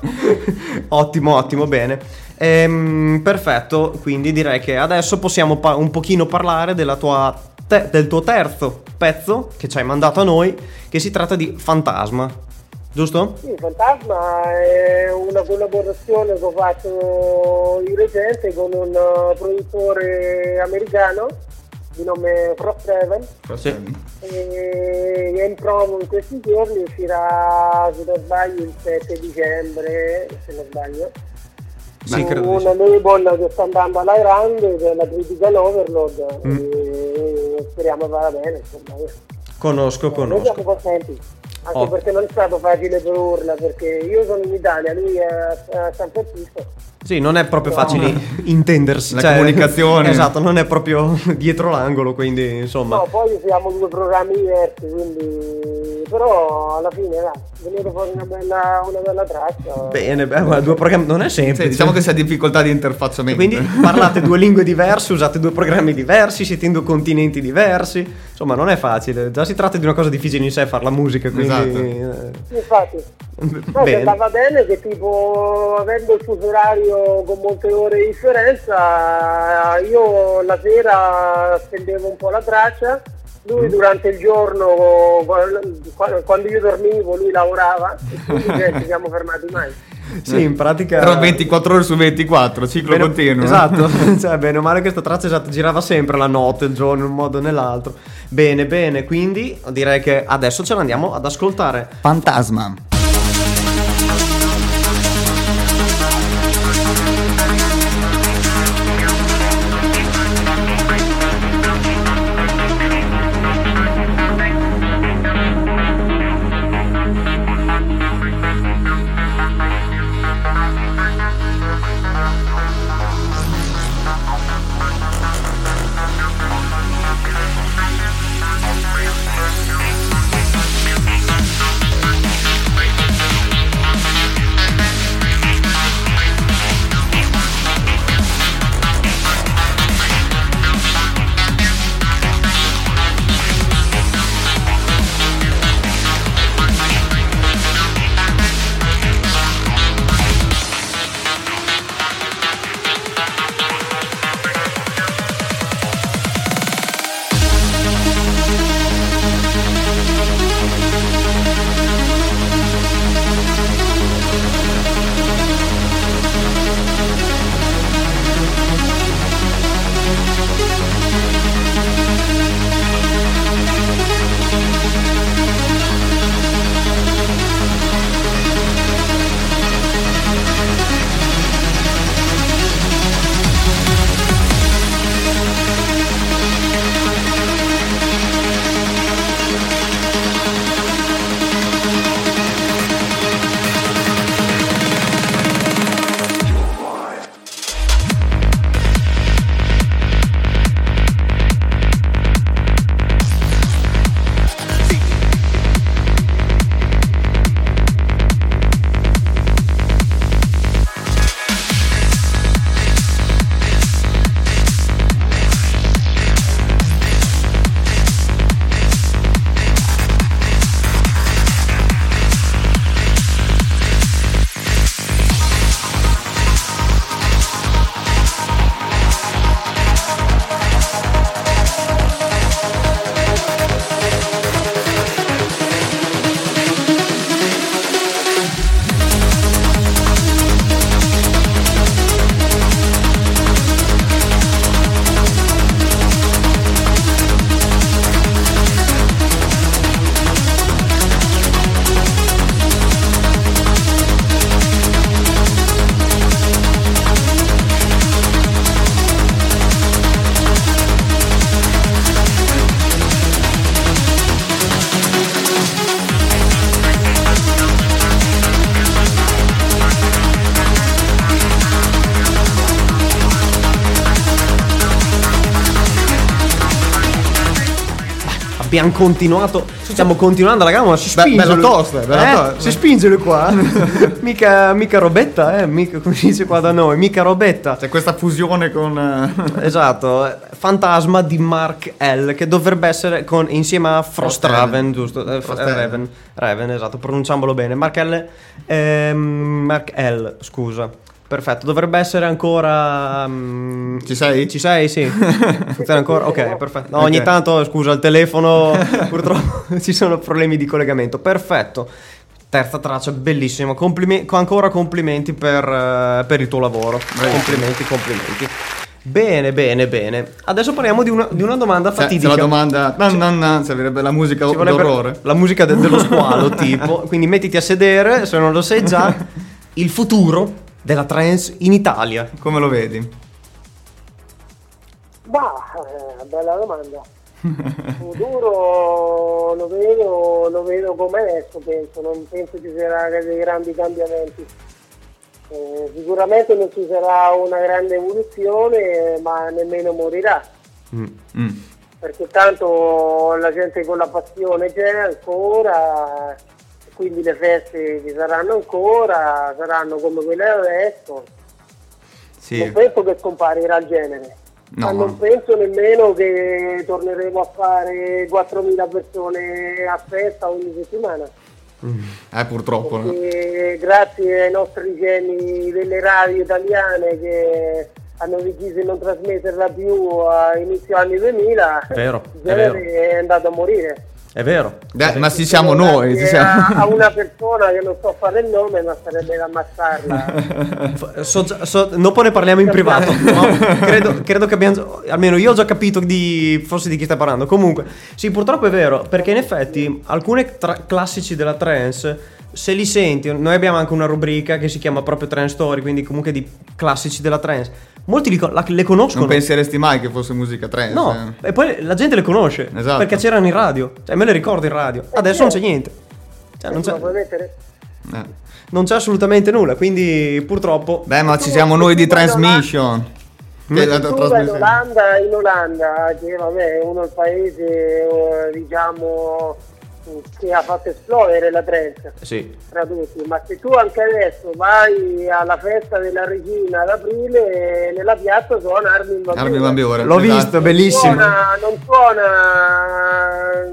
B: ottimo, ottimo, bene. Ehm, perfetto, quindi direi che adesso possiamo pa- un pochino parlare della tua te- del tuo terzo pezzo che ci hai mandato a noi, che si tratta di Fantasma. Giusto?
D: Sì, Fantasma è una collaborazione che ho fatto di recente con un uh, produttore americano di nome Frost Raven
B: Sì.
D: e è in promo in questi giorni, uscirà se non sbaglio il 7 dicembre, se non sbaglio.
B: Sì,
D: una label che sta andando alla grande, che è la Critical Overload,
B: Mm.
D: e speriamo vada bene. Insomma.
B: Conosco, conosco.
D: Anche
B: Oh.
D: perché non è stato facile per Urla, perché io sono in Italia, lui è a San Francisco.
B: Sì, non è proprio facile intendersi.
A: La
B: cioè-
A: comunicazione.
B: Esatto, non è proprio [laughs] dietro l'angolo, quindi insomma.
D: No, poi siamo due programmi diversi, quindi... però alla fine dai, è venuta fuori una bella, una bella traccia.
B: Bene, beh, guarda, due programmi non è semplice.
A: Sì, diciamo che si ha difficoltà di interfacciamento.
B: Quindi parlate due lingue diverse, usate due programmi diversi, siete in due continenti diversi. Insomma, non è facile. Già si tratta di una cosa difficile in sé fare la musica, quindi
A: Esatto.
B: eh,
D: Infatti, no,
B: bene.
D: andava bene che tipo avendo il fuso orario con molte ore di differenza, io la sera spendevo un po' la traccia,
B: Mm.
D: lui durante il giorno qua- quando io dormivo lui lavorava e [laughs] quindi ci siamo fermati mai.
B: Sì, in pratica
A: Però 24 ore su 24, ciclo
B: Bene-
A: continuo.
B: Esatto, [laughs] [laughs] cioè bene o male questa traccia esatto, girava sempre la notte, il giorno, in un modo o nell'altro. Bene, bene, quindi direi che adesso ce l'andiamo ad ascoltare.
A: Fantasma
B: abbiamo continuato. Stiamo continuando la gamma, si spinge.
A: bella
B: lui.
A: tosta, bella
B: Eh,
A: tosta.
B: Si spinge lui qua. [laughs] mica, mica robetta, eh. Mica, come si dice qua da noi, mica robetta.
A: C'è questa fusione con... eh,
B: Esatto, fantasma di Mark L che dovrebbe essere con, insieme a Frost Raven, giusto? Eh,
A: Frost
B: eh,
A: Raven.
B: Raven, Raven, esatto, pronunciamolo bene. Mark L, ehm, Mark L, scusa. Perfetto, dovrebbe essere ancora. mm,
A: Ci sei?
B: Ci sei, sì. Funziona ancora? Ok, perfetto. No, ogni
A: Ok.
B: tanto, scusa, il telefono purtroppo [laughs] ci sono problemi di collegamento. Perfetto. Terza traccia, bellissima. Complime- ancora complimenti per, eh, per il tuo lavoro. Complimenti, complimenti. Bene, bene, bene. Adesso parliamo di una, di una domanda
A: c'è
B: fatidica.
A: la domanda... No, no, no, servirebbe la musica d'orrore.
B: La musica de- dello squalo, [laughs] tipo. Quindi mettiti a sedere, se non lo sai già, [laughs] il futuro della trance in Italia.
A: Come lo vedi?
D: Ma, eh, bella domanda. futuro lo vedo, lo vedo come adesso, penso, non penso ci saranno dei grandi cambiamenti. Eh, sicuramente non ci sarà una grande evoluzione, ma nemmeno morirà,
A: Mm.
D: perché tanto la gente con la passione c'è ancora, quindi le feste ci saranno ancora, saranno come quelle adesso.
A: Sì.
D: Non penso che scomparirà il genere.
A: No,
D: ma non
A: no.
D: penso nemmeno che torneremo a fare 4.000 persone a festa ogni settimana.
A: Eh, purtroppo. no?
D: Grazie ai nostri geni delle radio italiane che hanno deciso di non trasmetterla più a inizio anni 2000,
B: Vero,
D: il
B: è
D: genere è, andato a morire.
B: È vero.
A: Dai, ma ci siamo noi. Ci siamo.
D: a, una persona che non so fare il nome, ma sarebbe da ammazzarla. [laughs]
B: So so- dopo ne parliamo in privato. [laughs] ma credo, credo che abbiamo. Almeno io ho già capito di. Forse di chi sta parlando. Comunque, sì, purtroppo è vero. Perché in effetti alcune tra- classici della trance. Se li senti, noi abbiamo anche una rubrica che si chiama proprio Trance Story, quindi comunque di classici della trance. Molti li la- le conoscono.
A: Non penseresti mai che fosse musica trance.
B: No,
A: eh.
B: e poi la gente le conosce.
A: Esatto.
B: Perché c'erano in radio. Cioè, me le ricordo in radio. Adesso non c'è niente. Cioè, non c'è,
D: puoi mettere?
A: Eh.
B: non c'è assolutamente nulla. Quindi, purtroppo.
A: Beh, ma ci siamo noi di Transmission. Che la
D: in. Olanda, in Olanda, che vabbè, è uno il paese, eh, diciamo, che ha fatto esplodere la trance
B: Sì.
D: tra tutti, ma se tu anche adesso vai alla festa della regina ad aprile, nella piazza suona Armin Van
A: Buren.
B: L'ho
A: esatto.
B: visto, bellissimo.
D: Suona, non suona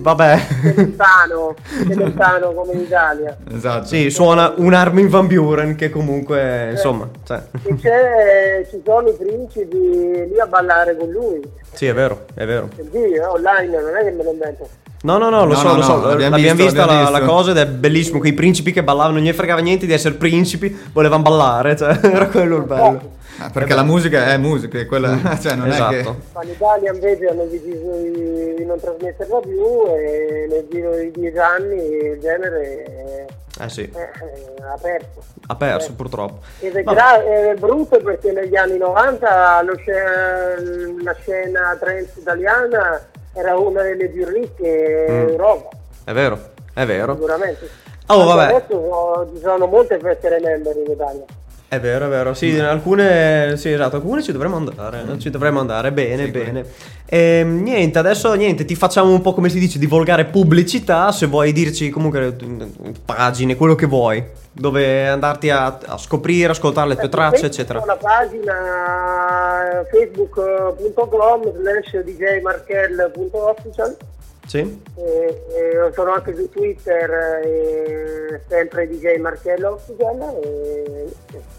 B: Vabbè.
D: che lontano, lontano come in Italia.
A: Esatto.
B: Sì, suona un Armin Van Buren che comunque, insomma, cioè,
D: E c'è, ci sono i principi lì a ballare con lui.
B: sì, è vero, è vero.
D: Dire, eh, online non è che me lo invento.
B: No, no, no, lo
A: No,
B: so,
A: no,
B: lo so,
A: no, l'abbiamo
B: l'abbiamo
A: visto,
B: vista
A: l'abbiamo
B: la, la cosa ed è bellissimo, quei principi che ballavano, non gli fregava niente di essere principi, volevano ballare, cioè, [laughs] era quello il bello.
A: Ah, perché la musica è musica, è quella, [laughs] cioè non è
B: Esatto.
A: che...
D: Ma in Italia invece hanno deciso di, non trasmetterla più e nel giro di dieci anni il genere è,
B: Eh sì,
D: è- è aperto.
B: ha perso purtroppo.
D: Ed è, gra- è brutto perché negli anni 90 lo sce- la scena trance italiana era una delle più ricche
B: Mm.
D: d'Europa,
B: È vero, è vero.
D: sicuramente.
B: Oh, vabbè.
D: Adesso so- ci sono molte feste remember in Italia.
B: È vero, è vero. Sì, in alcune, sì, esatto, alcune ci dovremmo andare. Ci dovremmo andare, bene, bene. Ehm, niente, adesso niente, ti facciamo un po' come si dice di volgare pubblicità. Se vuoi dirci comunque mm, pagine, quello che vuoi, dove andarti a, a scoprire, ascoltare le tue tracce, eccetera.
D: Ho la pagina facebook.com slash djmarkel.official
B: Sì?
D: e, e sono anche su Twitter e sempre DJ Marchell Official e, e,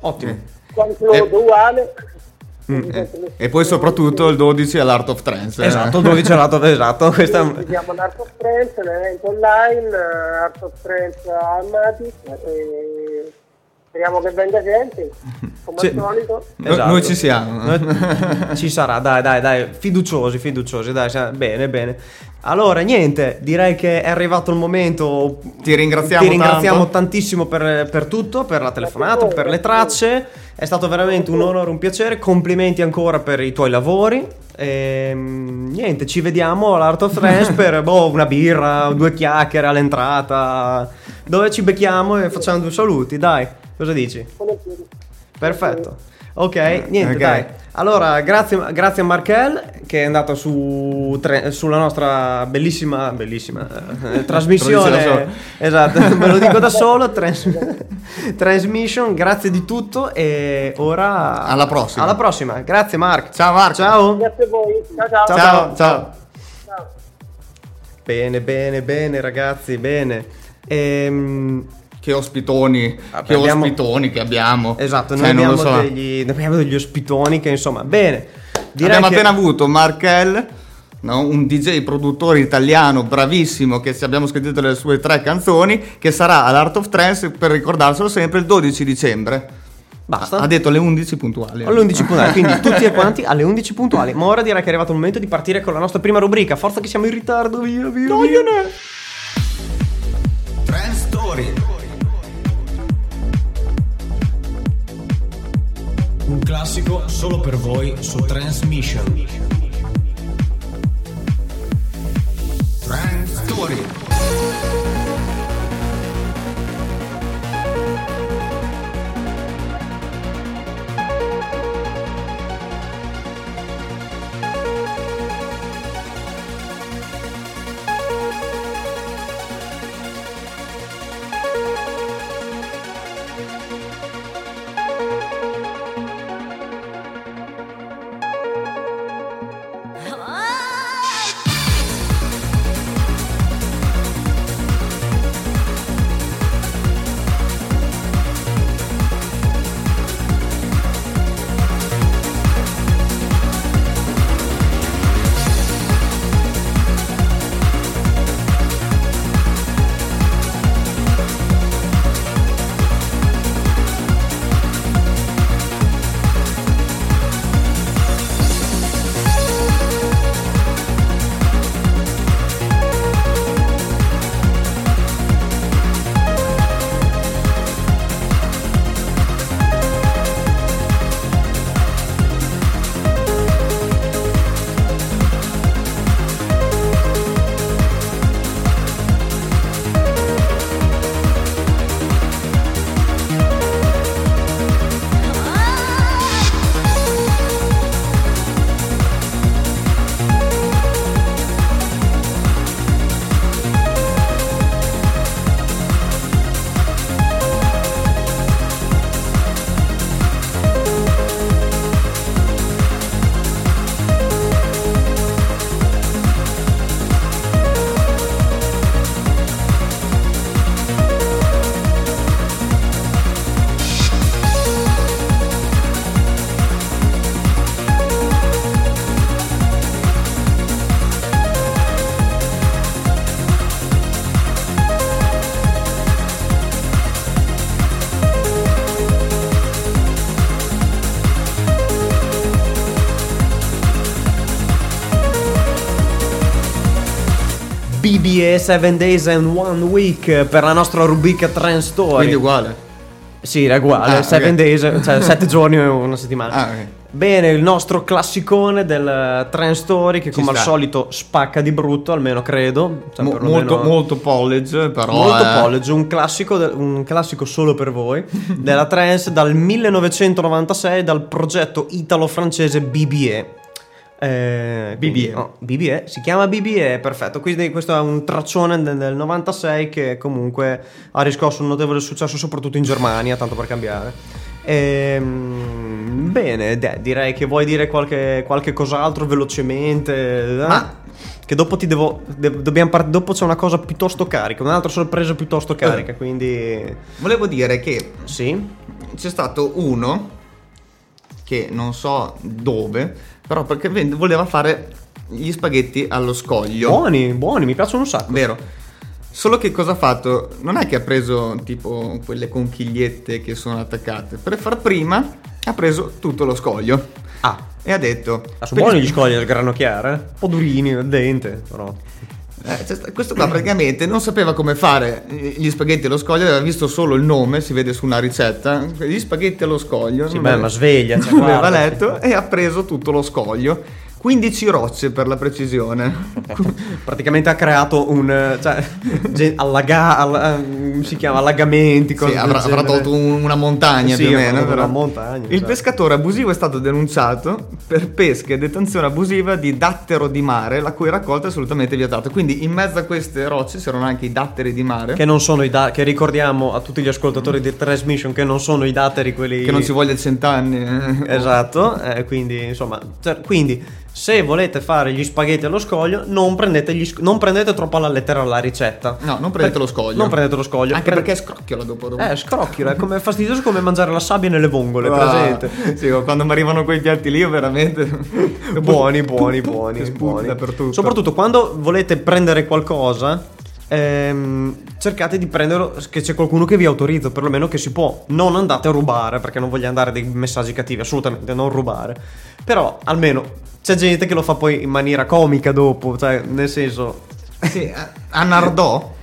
B: Ottimo.
D: quanto
A: E-
D: uguale
A: Eh, E poi soprattutto il 12 è l'Art of Trance. eh.
B: Esatto, 12 lato, esatto. Questa
D: Ci chiama l'Art of Trance, l'evento online, eh, Art of Trance Armatic e speriamo che venga gente, come
B: Sì.
D: al solito.
A: Noi-
B: Esatto.
A: Noi ci siamo.
B: Ci sarà, dai, dai, dai, fiduciosi, fiduciosi, dai, bene, bene. Allora, niente, direi che è arrivato il momento.
A: Ti ringraziamo
B: Ti ringraziamo
A: tanto.
B: tantissimo per, per tutto, per la telefonata, per le tracce. È stato veramente un onore, un piacere. Complimenti ancora per i tuoi lavori. Ehm, niente, ci vediamo all'Art of Trance [laughs] per boh, una birra, due chiacchiere all'entrata. Dove ci becchiamo e facciamo due saluti, dai. Cosa dici? Perfetto. Ok, niente,
A: ok.
B: dai. Allora, grazie, grazie a Markel che è andato su, tre- sulla nostra bellissima, bellissima eh, [laughs] trasmissione. Esatto, [laughs] me lo dico da [laughs] solo. trans- transmission, grazie di tutto e ora...
A: Alla prossima.
B: Alla prossima, grazie Mark.
A: Ciao Marco.
B: Ciao.
D: Grazie a voi. Ciao ciao.
B: Ciao.
A: Ciao, ciao.
D: Ciao.
B: Bene, bene, bene ragazzi, bene. Ehm,
A: Che ospitoni,
B: Vabbè,
A: che
B: abbiamo-
A: ospitoni che abbiamo.
B: esatto,
A: Cioè,
B: noi abbiamo,
A: so.
B: degli, abbiamo degli ospitoni che insomma, bene. Direi
A: Abbiamo
B: che-
A: appena avuto Markel, no? un DJ produttore italiano bravissimo che abbiamo sentito le sue tre canzoni, che sarà all'Art of Trance per ricordarselo sempre il 12 dicembre.
B: Basta.
A: Ha detto alle 11 puntuali.
B: Alle 11 puntuali, quindi tutti e quanti alle 11 puntuali. Ma ora direi che è arrivato il momento di partire con la nostra prima rubrica. Forza che siamo in ritardo, via, via. via.
C: Trend Story. Un classico solo per voi su Transmission. Trend Story.
B: BBE 7 Days and One Week per la nostra rubrica Trend Story.
A: Quindi uguale.
B: Sì, era uguale,
A: Ah,
B: 7
A: ok.
B: days, cioè [laughs] 7 giorni e una settimana.
A: Ah, ok.
B: Bene, il nostro classicone del eh, Trend Story che
A: Ci
B: come al
A: sta.
B: solito spacca di brutto, almeno credo. Cioè,
A: Mo- molto, molto college, però.
B: Molto
A: eh,
B: college, un classico, de- un classico solo per voi della trance dal 1996 dal progetto italo-francese BBE. Eh,
A: BBE.
B: no, BBE, si chiama BBE, perfetto. Quindi questo è un traccione del, del 96 che comunque ha riscosso un notevole successo soprattutto in Germania, tanto per cambiare. Ehm, bene, dai, direi che vuoi dire qualche, qualche cos'altro velocemente. eh?
A: Ma-
B: Che dopo ti devo. de- dobbiamo part- dopo c'è una cosa piuttosto carica, un'altra sorpresa piuttosto carica. Quindi.
A: Volevo dire che
B: Sì.
A: c'è stato uno che non so dove, però perché voleva fare gli spaghetti allo scoglio.
B: Buoni, buoni, mi piacciono un sacco.
A: Vero. Solo che cosa ha fatto? Non è che ha preso tipo quelle conchigliette che sono attaccate. Per far prima ha preso tutto lo scoglio
B: Ah,
A: e ha detto...
B: ah, sono buoni gli scogli del grano chiaro, eh? Un po' durini, al dente, però.
A: Eh, questo qua praticamente non sapeva come fare gli spaghetti allo scoglio, aveva visto solo il nome, si vede su una ricetta, gli spaghetti allo scoglio.
B: Sì, beh, ma sveglia, [laughs] cioè,
A: aveva letto e ha preso tutto lo scoglio. 15 rocce per la precisione. [laughs]
B: Praticamente ha creato un. cioè, gen- allaga- all- eh, si chiama allagamenti. cose
A: Sì, avrà, avrà tolto un- una montagna
B: Sì,
A: più o meno. però.
B: una montagna,
A: Il
B: cioè.
A: pescatore abusivo è stato denunciato per pesca e detenzione abusiva di dattero di mare, la cui raccolta è assolutamente vietata. Quindi in mezzo a queste rocce c'erano anche i datteri di mare.
B: Che non sono i da- che ricordiamo a tutti gli ascoltatori di Transmission che non sono i datteri quelli.
A: che non ci voglia cent'anni. eh.
B: Esatto, eh, quindi insomma, cioè, quindi se volete fare gli spaghetti allo scoglio, non prendete, gli sc- non prendete troppo alla lettera la ricetta.
A: No, non prendete
B: Per-
A: lo scoglio.
B: Non prendete lo scoglio.
A: Anche
B: Pre-
A: perché scrocchiola dopo dopo.
B: Eh, scrocchio, è [laughs] come fastidioso come mangiare la sabbia nelle vongole,
A: Ah,
B: presente.
A: Sì, quando mi arrivano quei piatti lì, io veramente. [laughs]
B: buoni, buoni, buoni, buoni.
A: dappertutto.
B: Soprattutto quando volete prendere qualcosa, ehm, cercate di prenderlo che c'è qualcuno che vi autorizza, perlomeno che si può. Non andate a rubare, perché non voglio andare dei messaggi cattivi, assolutamente non rubare. Però almeno c'è gente che lo fa poi in maniera comica dopo, cioè nel senso... [laughs]
A: Sì, a- a Nardò,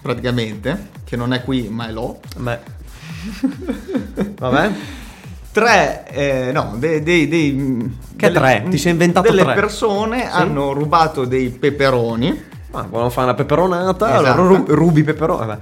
A: praticamente, che non è qui, ma è l'ho.
B: Beh. Vabbè.
A: Tre, eh, no, dei, dei, dei-
B: Che tre? Ti sei inventato
A: delle
B: tre?
A: persone hanno rubato dei peperoni.
B: Ma vogliono fare una peperonata,
A: Esatto.
B: allora ru- rubi peperoni. Vabbè.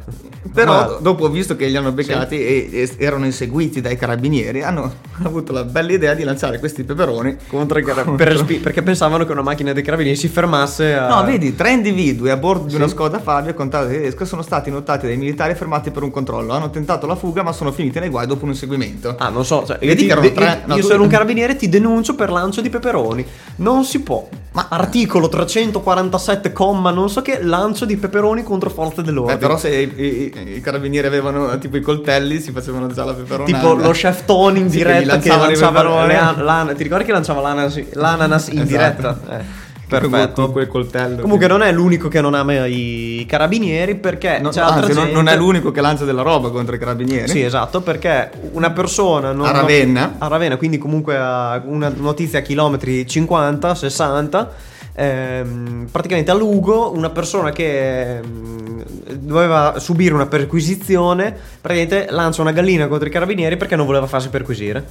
A: Però
B: Ma-
A: dopo, visto che li hanno beccati e, e erano inseguiti dai carabinieri, hanno [laughs] avuto la bella idea di lanciare questi peperoni
B: contro i carabinieri. Per spi- perché pensavano che una macchina dei carabinieri si fermasse a.
A: No, vedi, tre individui a bordo di una Skoda Fabia contrada tedesca sono stati notati dai militari e fermati per un controllo. Hanno tentato la fuga, ma sono finiti nei guai dopo un inseguimento.
B: Ah, non so, cioè, io,
A: Vedi che erano
B: io-
A: tre- no,
B: io
A: tu-
B: sono un carabiniere ti denuncio per lancio di peperoni. Non si può.
A: Ma-
B: articolo 347, comma, non so che, lancio di peperoni contro forze dell'ordine.
A: Eh, però se i, i- i carabinieri avevano eh, tipo i coltelli, si facevano già la peperonata.
B: Tipo lo chef Tony in
A: Sì, che
B: diretta
A: gli
B: che
A: lanciavano i
B: lanciava
A: peperoni.
B: le- l'ana- ti ricordi che lanciava l'ananas, l'ananas in
A: Esatto.
B: diretta? Eh, perfetto.
A: con quel coltello.
B: Comunque non è l'unico che non ama i carabinieri perché
A: No,
B: c'è
A: no,
B: altra
A: anzi, non,
B: gente...
A: non è l'unico che lancia della roba contro i carabinieri.
B: Sì, esatto, perché una persona non-
A: A Ravenna.
B: a Ravenna, quindi comunque a una notizia a chilometri 50, 60. ehm, praticamente a Lugo una persona che ehm, doveva subire una perquisizione praticamente lancia una gallina contro i carabinieri perché non voleva farsi perquisire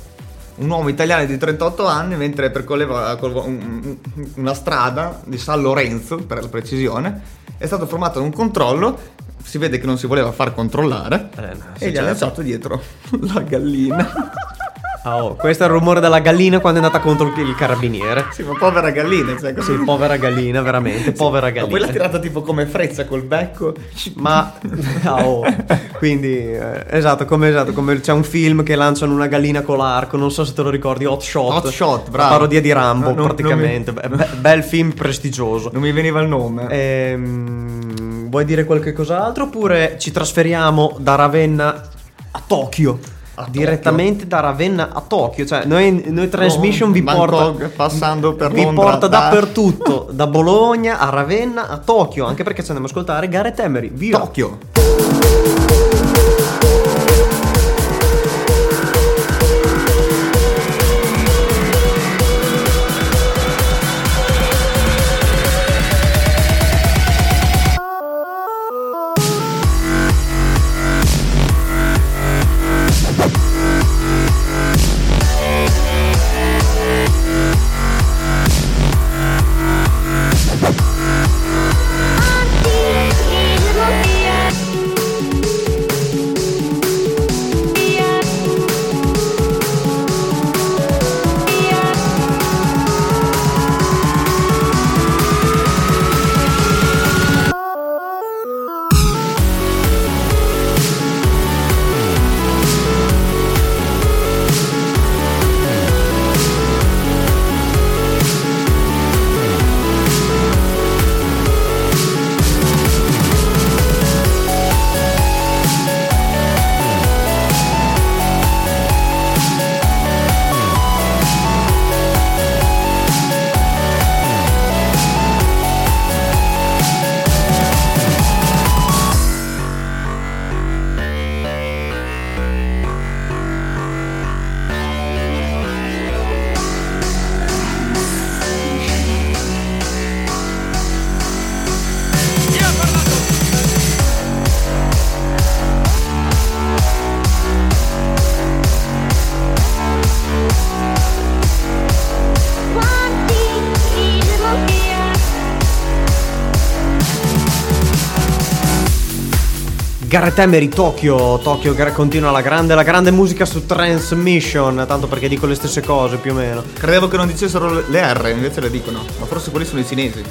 A: Un uomo italiano di 38 anni, mentre percorreva una strada di San Lorenzo, per la precisione, è stato fermato da un controllo. Si vede che non si voleva far controllare.
B: Eh, no,
A: e gli ha
B: certo.
A: lanciato dietro la gallina. [laughs]
B: Ah, oh, questo è il rumore della gallina quando è andata contro il, il carabiniere
A: sì, ma povera gallina. Cioè,
B: sì, povera gallina veramente povera
A: Ma
B: gallina
A: poi l'ha tirata tipo come freccia col becco.
B: Ma [laughs] ah, oh. quindi eh, esatto, come, esatto, come c'è un film che lanciano una gallina con l'arco, non so se te lo ricordi, Hot Shot.
A: Hot Shot,
B: La
A: bravo.
B: parodia di Rambo,
A: No, non-
B: praticamente. Be- be- bel film prestigioso.
A: Non mi veniva il nome.
B: Ehm, vuoi dire qualche cos'altro oppure ci trasferiamo da Ravenna a Tokyo?
A: A
B: Direttamente da Ravenna a Tokyo, cioè noi, noi Transmission vi
A: Bangkok,
B: porta,
A: passando per
B: vi
A: Londra,
B: porta
A: da-
B: dappertutto, da Bologna a Ravenna a Tokyo, anche perché ci andiamo ad ascoltare Gareth Emery, via!
A: Tokyo.
B: Gareth Emery, Tokyo, Tokyo continua la grande, la grande musica su Transmission, tanto perché dico le stesse cose più o meno.
A: Credevo che non dicessero le- R, invece le dicono. Ma forse quelli sono i cinesi.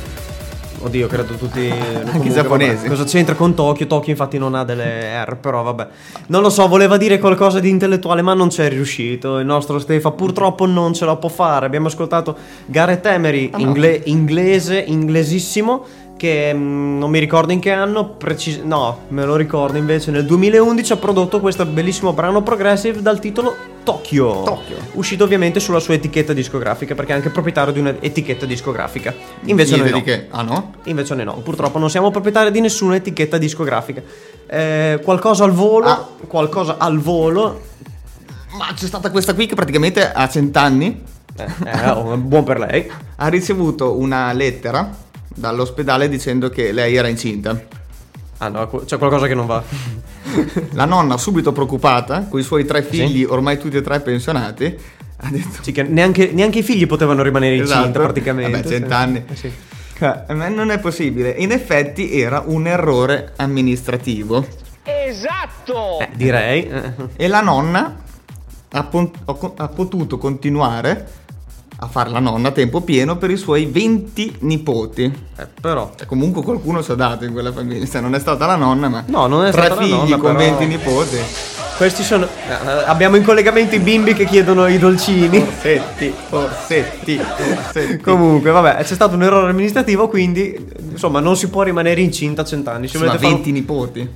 B: Oddio, credo tutti. [laughs] Anche
A: i giapponesi.
B: Cosa c'entra con Tokyo? Tokyo infatti non ha delle R, però vabbè. Non lo so, voleva dire qualcosa di intellettuale, ma non c'è riuscito. Il nostro Stefa purtroppo non ce la può fare. Abbiamo ascoltato Gareth Emery,
A: Ah, no.
B: ingle- inglese, inglesissimo. Che mm, non mi ricordo in che anno, precis- no, me lo ricordo invece. Nel 2011 ha prodotto questo bellissimo brano progressive dal titolo Tokyo.
A: Tokyo.
B: Uscito ovviamente sulla sua etichetta discografica, perché è anche proprietario di un'etichetta discografica. Invece
A: Niente
B: noi no.
A: che. Ah no?
B: Invece noi no, purtroppo non siamo proprietari di nessuna etichetta discografica. Eh, qualcosa al volo,
A: Ah.
B: qualcosa al volo.
A: Ma c'è stata questa qui che praticamente a cent'anni
B: Eh, eh, oh, buon per lei.
A: ha ricevuto una lettera dall'ospedale dicendo che lei era incinta.
B: Ah no, c'è qualcosa che non va. [laughs]
A: La nonna, subito preoccupata, con i suoi tre figli, ormai tutti e tre pensionati, ha detto...
B: Sì, che neanche, neanche i figli potevano rimanere incinta
A: Esatto.
B: praticamente.
A: Vabbè, cent'anni.
B: Eh, sì.
A: "Eh, ma non è possibile. In effetti era un errore amministrativo.
B: Eh, direi. eh.
A: E la nonna ha, co- ha potuto continuare a fare la nonna a tempo pieno per i suoi 20 nipoti.
B: Eh, però.
A: Cioè, comunque qualcuno ci ha dato in quella famiglia. Cioè, non è stata la nonna, ma
B: No, non è
A: tre
B: stata la
A: figli
B: nonna,
A: con
B: però-
A: 20 nipoti.
B: Questi sono. eh, abbiamo in collegamento i bimbi che chiedono i dolcini.
A: Forsetti, forsetti, forsetti.
B: Comunque, vabbè, c'è stato un errore amministrativo, quindi insomma non si può rimanere incinta a cent'anni. Se
A: Sì, ma
B: volete fare
A: 20 nipoti.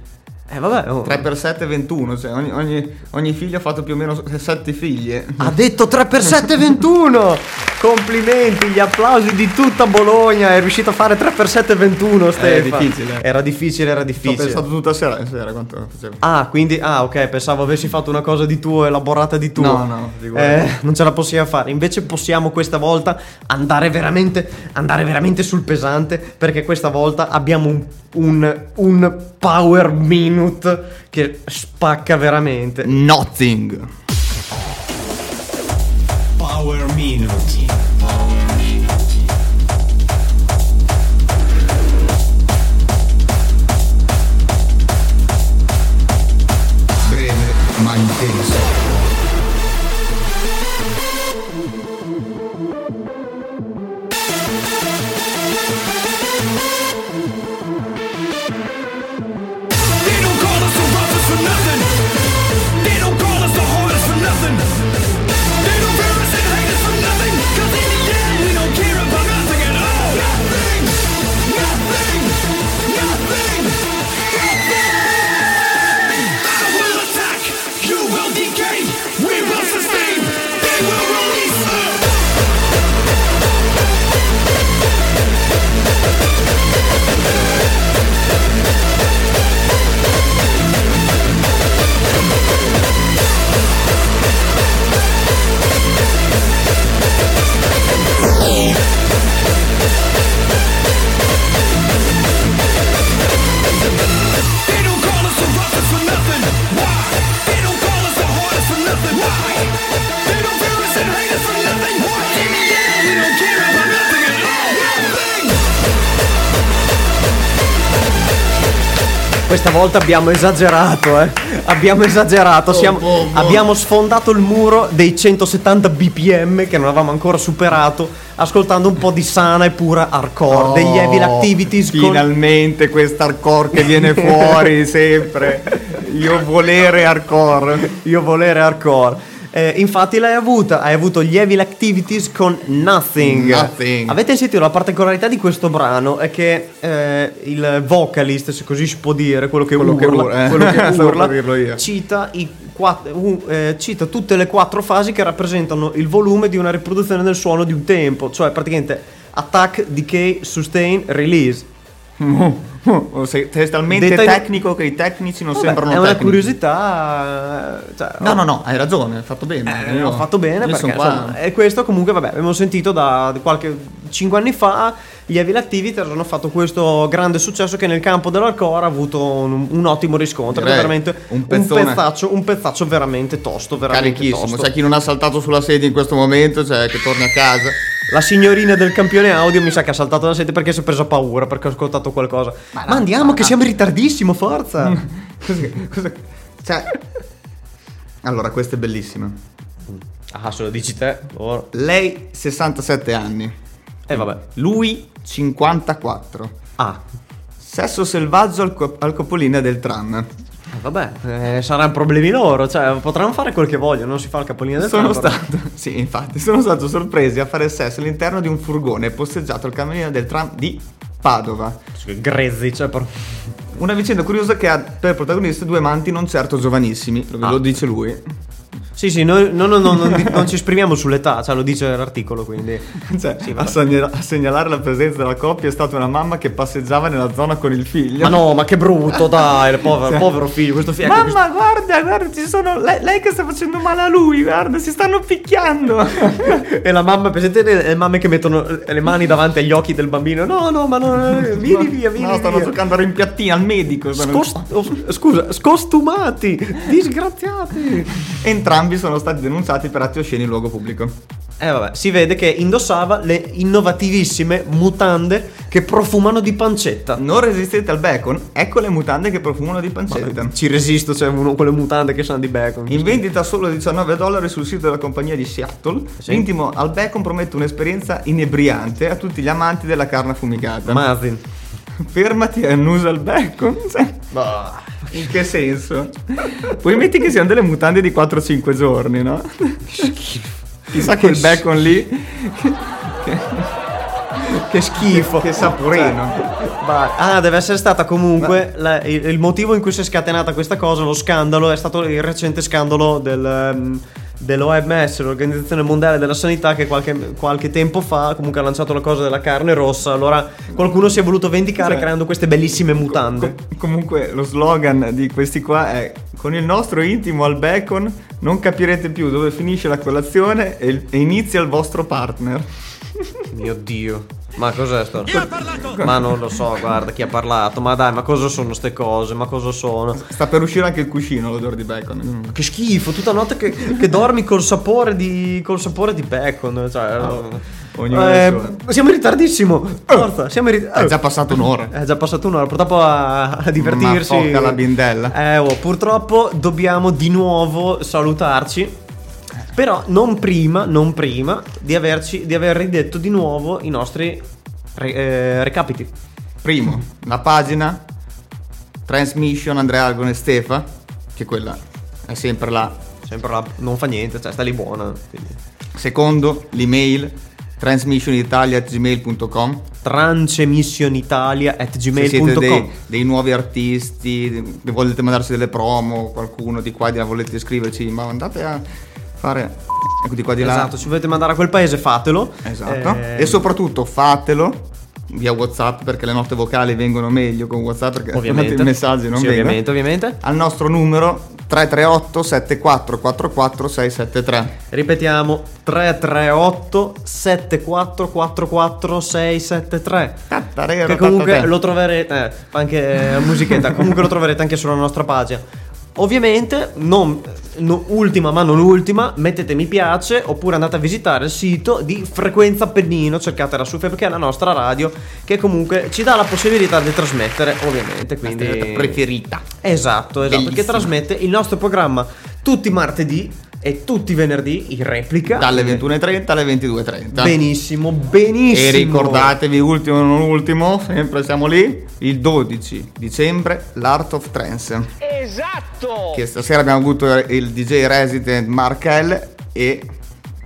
B: Eh vabbè, oh.
A: 3 per 7 è 21, cioè ogni, ogni- ogni figlio ha fatto più o meno 7 figlie.
B: Ha detto 3x7 21! Complimenti, gli applausi di tutta Bologna. È riuscito a fare 3x7 21, Stefano.
A: difficile.
B: Era difficile, era
A: Ho
B: difficile.
A: pensato tutta sera, sera quanto facevo.
B: Ah, quindi, ah, ok, pensavo avessi fatto una cosa di tuo, elaborata di tuo.
A: No, no.
B: Eh, non ce la possiamo fare. Invece possiamo questa volta andare veramente, andare veramente sul pesante, perché questa volta abbiamo un, un, un power minute che spacca veramente.
A: Nothing.
C: Power Minute.
B: Volta abbiamo esagerato, eh. Abbiamo esagerato. Siamo-
A: boh, boh.
B: Abbiamo sfondato il muro dei 170 bpm che non avevamo ancora superato, ascoltando un po' di sana e pura hardcore, degli Evil Activities con-
A: Oh, Finalmente questa hardcore che viene fuori [laughs] sempre. Io volere hardcore.
B: Io volere hardcore. Eh, infatti l'hai avuta, hai avuto gli Evil Activities con Nothing.
A: Nothing.
B: Avete sentito la particolarità di questo brano è che eh, il vocalist, se così si può dire, quello che
A: Quello che
B: urla,
A: urla, eh.
B: quello che [laughs] urla, cita, quatt- u- eh, cita tutte le quattro fasi che rappresentano il volume di una riproduzione del suono di un tempo, cioè praticamente attack, decay, sustain, release. [laughs]
A: Oh, sei, sei talmente
B: Detta in-
A: tecnico che i tecnici non
B: Vabbè,
A: sembrano
B: è una
A: tecnici.
B: curiosità. eh, cioè,
A: No, no, no, hai ragione, hai fatto bene.
B: Eh,
A: Io-
B: ho fatto bene perché insomma, e questo comunque vabbè abbiamo sentito da qualche 5 anni fa gli Evil Activities hanno fatto questo grande successo che nel campo dell'hardcore ha avuto un, un ottimo riscontro
A: Direi,
B: veramente
A: un
B: un, pezzaccio un pezzaccio veramente tosto veramente
A: Carichissimo,
B: tosto.
A: c'è chi non ha saltato sulla sedia in questo momento, cioè che torna a casa.
B: La signorina del campione audio mi sa che ha saltato la sede perché si è presa paura perché ha ascoltato qualcosa ma,
A: no,
B: andiamo
A: ma
B: che
A: no.
B: siamo in ritardissimo forza [laughs]
A: Cosa- cosa- cioè, allora, questa è bellissima.
B: Ah, se lo dici te. ora.
A: Lei 67 anni,
B: Eh, vabbè.
A: lui 54.
B: Ah,
A: Sesso selvaggio al, co- al capolinea del tram.
B: Eh, vabbè, eh, saranno problemi loro. Cioè, potranno fare quel che vogliono, non si fa il capolino del
A: Sono
B: tram,
A: stato, [laughs] sì, infatti, sono stato sorpresi a fare sesso all'interno di un furgone posteggiato al capolinea del tram di Padova.
B: Grezzi, cioè, però.
A: Una vicenda curiosa che ha per protagonista due amanti non certo giovanissimi, lo,
B: Ah.
A: lo dice lui.
B: Sì, sì, noi no, no, no, non, non ci esprimiamo sull'età, cioè lo dice l'articolo, quindi. [laughs]
A: Cioè,
B: Sì,
A: a,
B: vabbè.
A: segnala- a segnalare la presenza della coppia è stata una mamma che passeggiava nella zona con il figlio.
B: Ma no, ma che brutto, dai, povero, [laughs]
A: Cioè-
B: povero figlio, questo figlio. ecco,
A: Mamma, guarda, guarda, ci sono. Lei, lei che sta facendo male a lui, guarda, si stanno picchiando. [laughs]
B: E la mamma, presente le, mamme che mettono le mani davanti agli occhi del bambino? No, no, ma no, vieni via, vieni
A: no, stanno
B: via.
A: giocando a rimpiattini al medico. stanno-
B: Scos- oh, scusa, scostumati, disgraziati.
A: Entrambi sono stati denunciati per atti osceni in luogo pubblico.
B: Eh vabbè, si vede che indossava le innovativissime mutande che profumano di pancetta.
A: Non resistete al bacon? Ecco le mutande che profumano di pancetta.
B: Ci resisto, cioè uno, quelle mutande che sanno di bacon.
A: In vendita solo 19 dollari sul sito della compagnia di Seattle.
B: Sì.
A: L'intimo al bacon promette un'esperienza inebriante a tutti gli amanti della carne affumicata.
B: Mazin.
A: Fermati e annusa il bacon. Cioè,
B: Bah.
A: In che senso? Poi metti che siano delle mutande di 4-5 giorni, no? Chissà che il bacon lì.
B: Che schifo.
A: Che saporino.
B: Bah, Ah, deve essere stata comunque la- il, il motivo in cui si è scatenata questa cosa, lo scandalo, è stato il recente scandalo del, ehm, dell'OMS, l'Organizzazione Mondiale della Sanità, che qualche, qualche tempo fa comunque ha lanciato la cosa della carne rossa. Allora qualcuno si è voluto vendicare
A: Cioè,
B: creando queste bellissime mutande.
A: Com- comunque lo slogan di questi qua è con il nostro intimo al bacon non capirete più dove finisce la colazione e, e inizia il vostro partner.
B: Mio Dio. Ma cos'è sto? Ma non lo so, guarda chi ha parlato. Ma dai, ma cosa sono ste cose? Ma cosa sono?
A: Sta per uscire anche il cuscino l'odore di bacon.
B: Che schifo, tutta la notte che, che dormi col sapore di. col sapore di bacon. Cioè,
A: ognuno
B: eh, siamo in ritardissimo. Forza, siamo in rit-
A: È già passata un'ora.
B: È già passato un'ora, purtroppo a, a divertirsi.
A: Ma porca la bindella.
B: Eh, oh, purtroppo dobbiamo di nuovo salutarci. Però non prima, non prima di, averci, di aver ridetto di nuovo i nostri re- eh, recapiti.
A: Primo, la pagina Transmission Andrea Argon e Stefa, che quella è sempre là.
B: Sempre là, non fa niente, cioè sta lì buona. quindi.
A: Secondo, l'email transmissionitalia.gmail.com
B: trancemissionitalia.gmail.com
A: Se siete dei, dei nuovi artisti, volete mandarci delle promo, qualcuno di qua di là volete scriverci, ma andate a fare ecco di qua di là.
B: Esatto, se volete mandare a quel paese fatelo.
A: Esatto.
B: Eh,
A: E soprattutto fatelo via WhatsApp perché le note vocali vengono meglio con WhatsApp perché
B: ovviamente.
A: i messaggi non
B: Sì,
A: vengono.
B: ovviamente, ovviamente.
A: Al nostro numero 338 7444 673.
B: Ripetiamo 338 7444 673 che comunque lo troverete eh, anche musichetta comunque lo troverete anche sulla nostra pagina ovviamente non no- ultima ma non ultima mettete mi piace oppure andate a visitare il sito di Frequenza Pennino cercatela su Facebook che è la nostra radio che comunque ci dà la possibilità di trasmettere ovviamente quindi
A: preferita.
B: Esatto, esatto, perché trasmette il nostro programma tutti i martedì e tutti i venerdì in replica.
A: Dalle 21.30 alle 22.30.
B: Benissimo, benissimo.
A: E ricordatevi, ultimo non ultimo, sempre siamo lì, il 12 dicembre, l'Art of Trance.
E: Esatto!
A: Che stasera abbiamo avuto il DJ resident Mark L e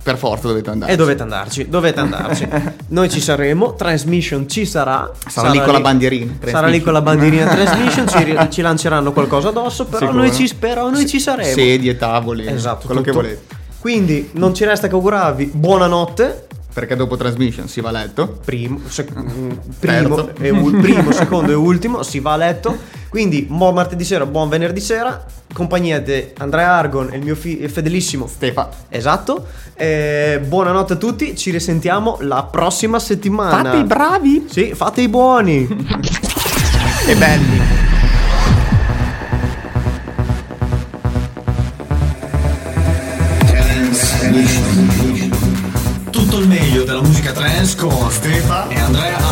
A: per forza dovete andare.
B: E dovete andarci, dovete andarci. [laughs] Noi ci saremo, Transmission ci sarà.
A: Sarà lì con la bandierina,
B: Sarà lì con la bandierina Transmission, ci, ci lanceranno qualcosa addosso, però
A: Sicuro.
B: noi ci, però noi ci saremo.
A: Sedie, tavoli,
B: Esatto,
A: quello che
B: tutto.
A: volete.
B: Quindi non ci resta che augurarvi buonanotte.
A: Perché dopo transmission si va a letto.
B: Primo, sec- mm, primo, e ul- [laughs] primo, secondo e ultimo, si va a letto. Quindi buon martedì sera, buon venerdì sera. Compagnia di Andrea Argon e il mio fi- fedelissimo
A: Stefa.
B: Esatto. Eh, buonanotte a tutti, ci risentiamo la prossima settimana.
A: Fate i bravi
B: Sì, fate i buoni. [laughs]
A: e belli.
C: Tutto il meglio della musica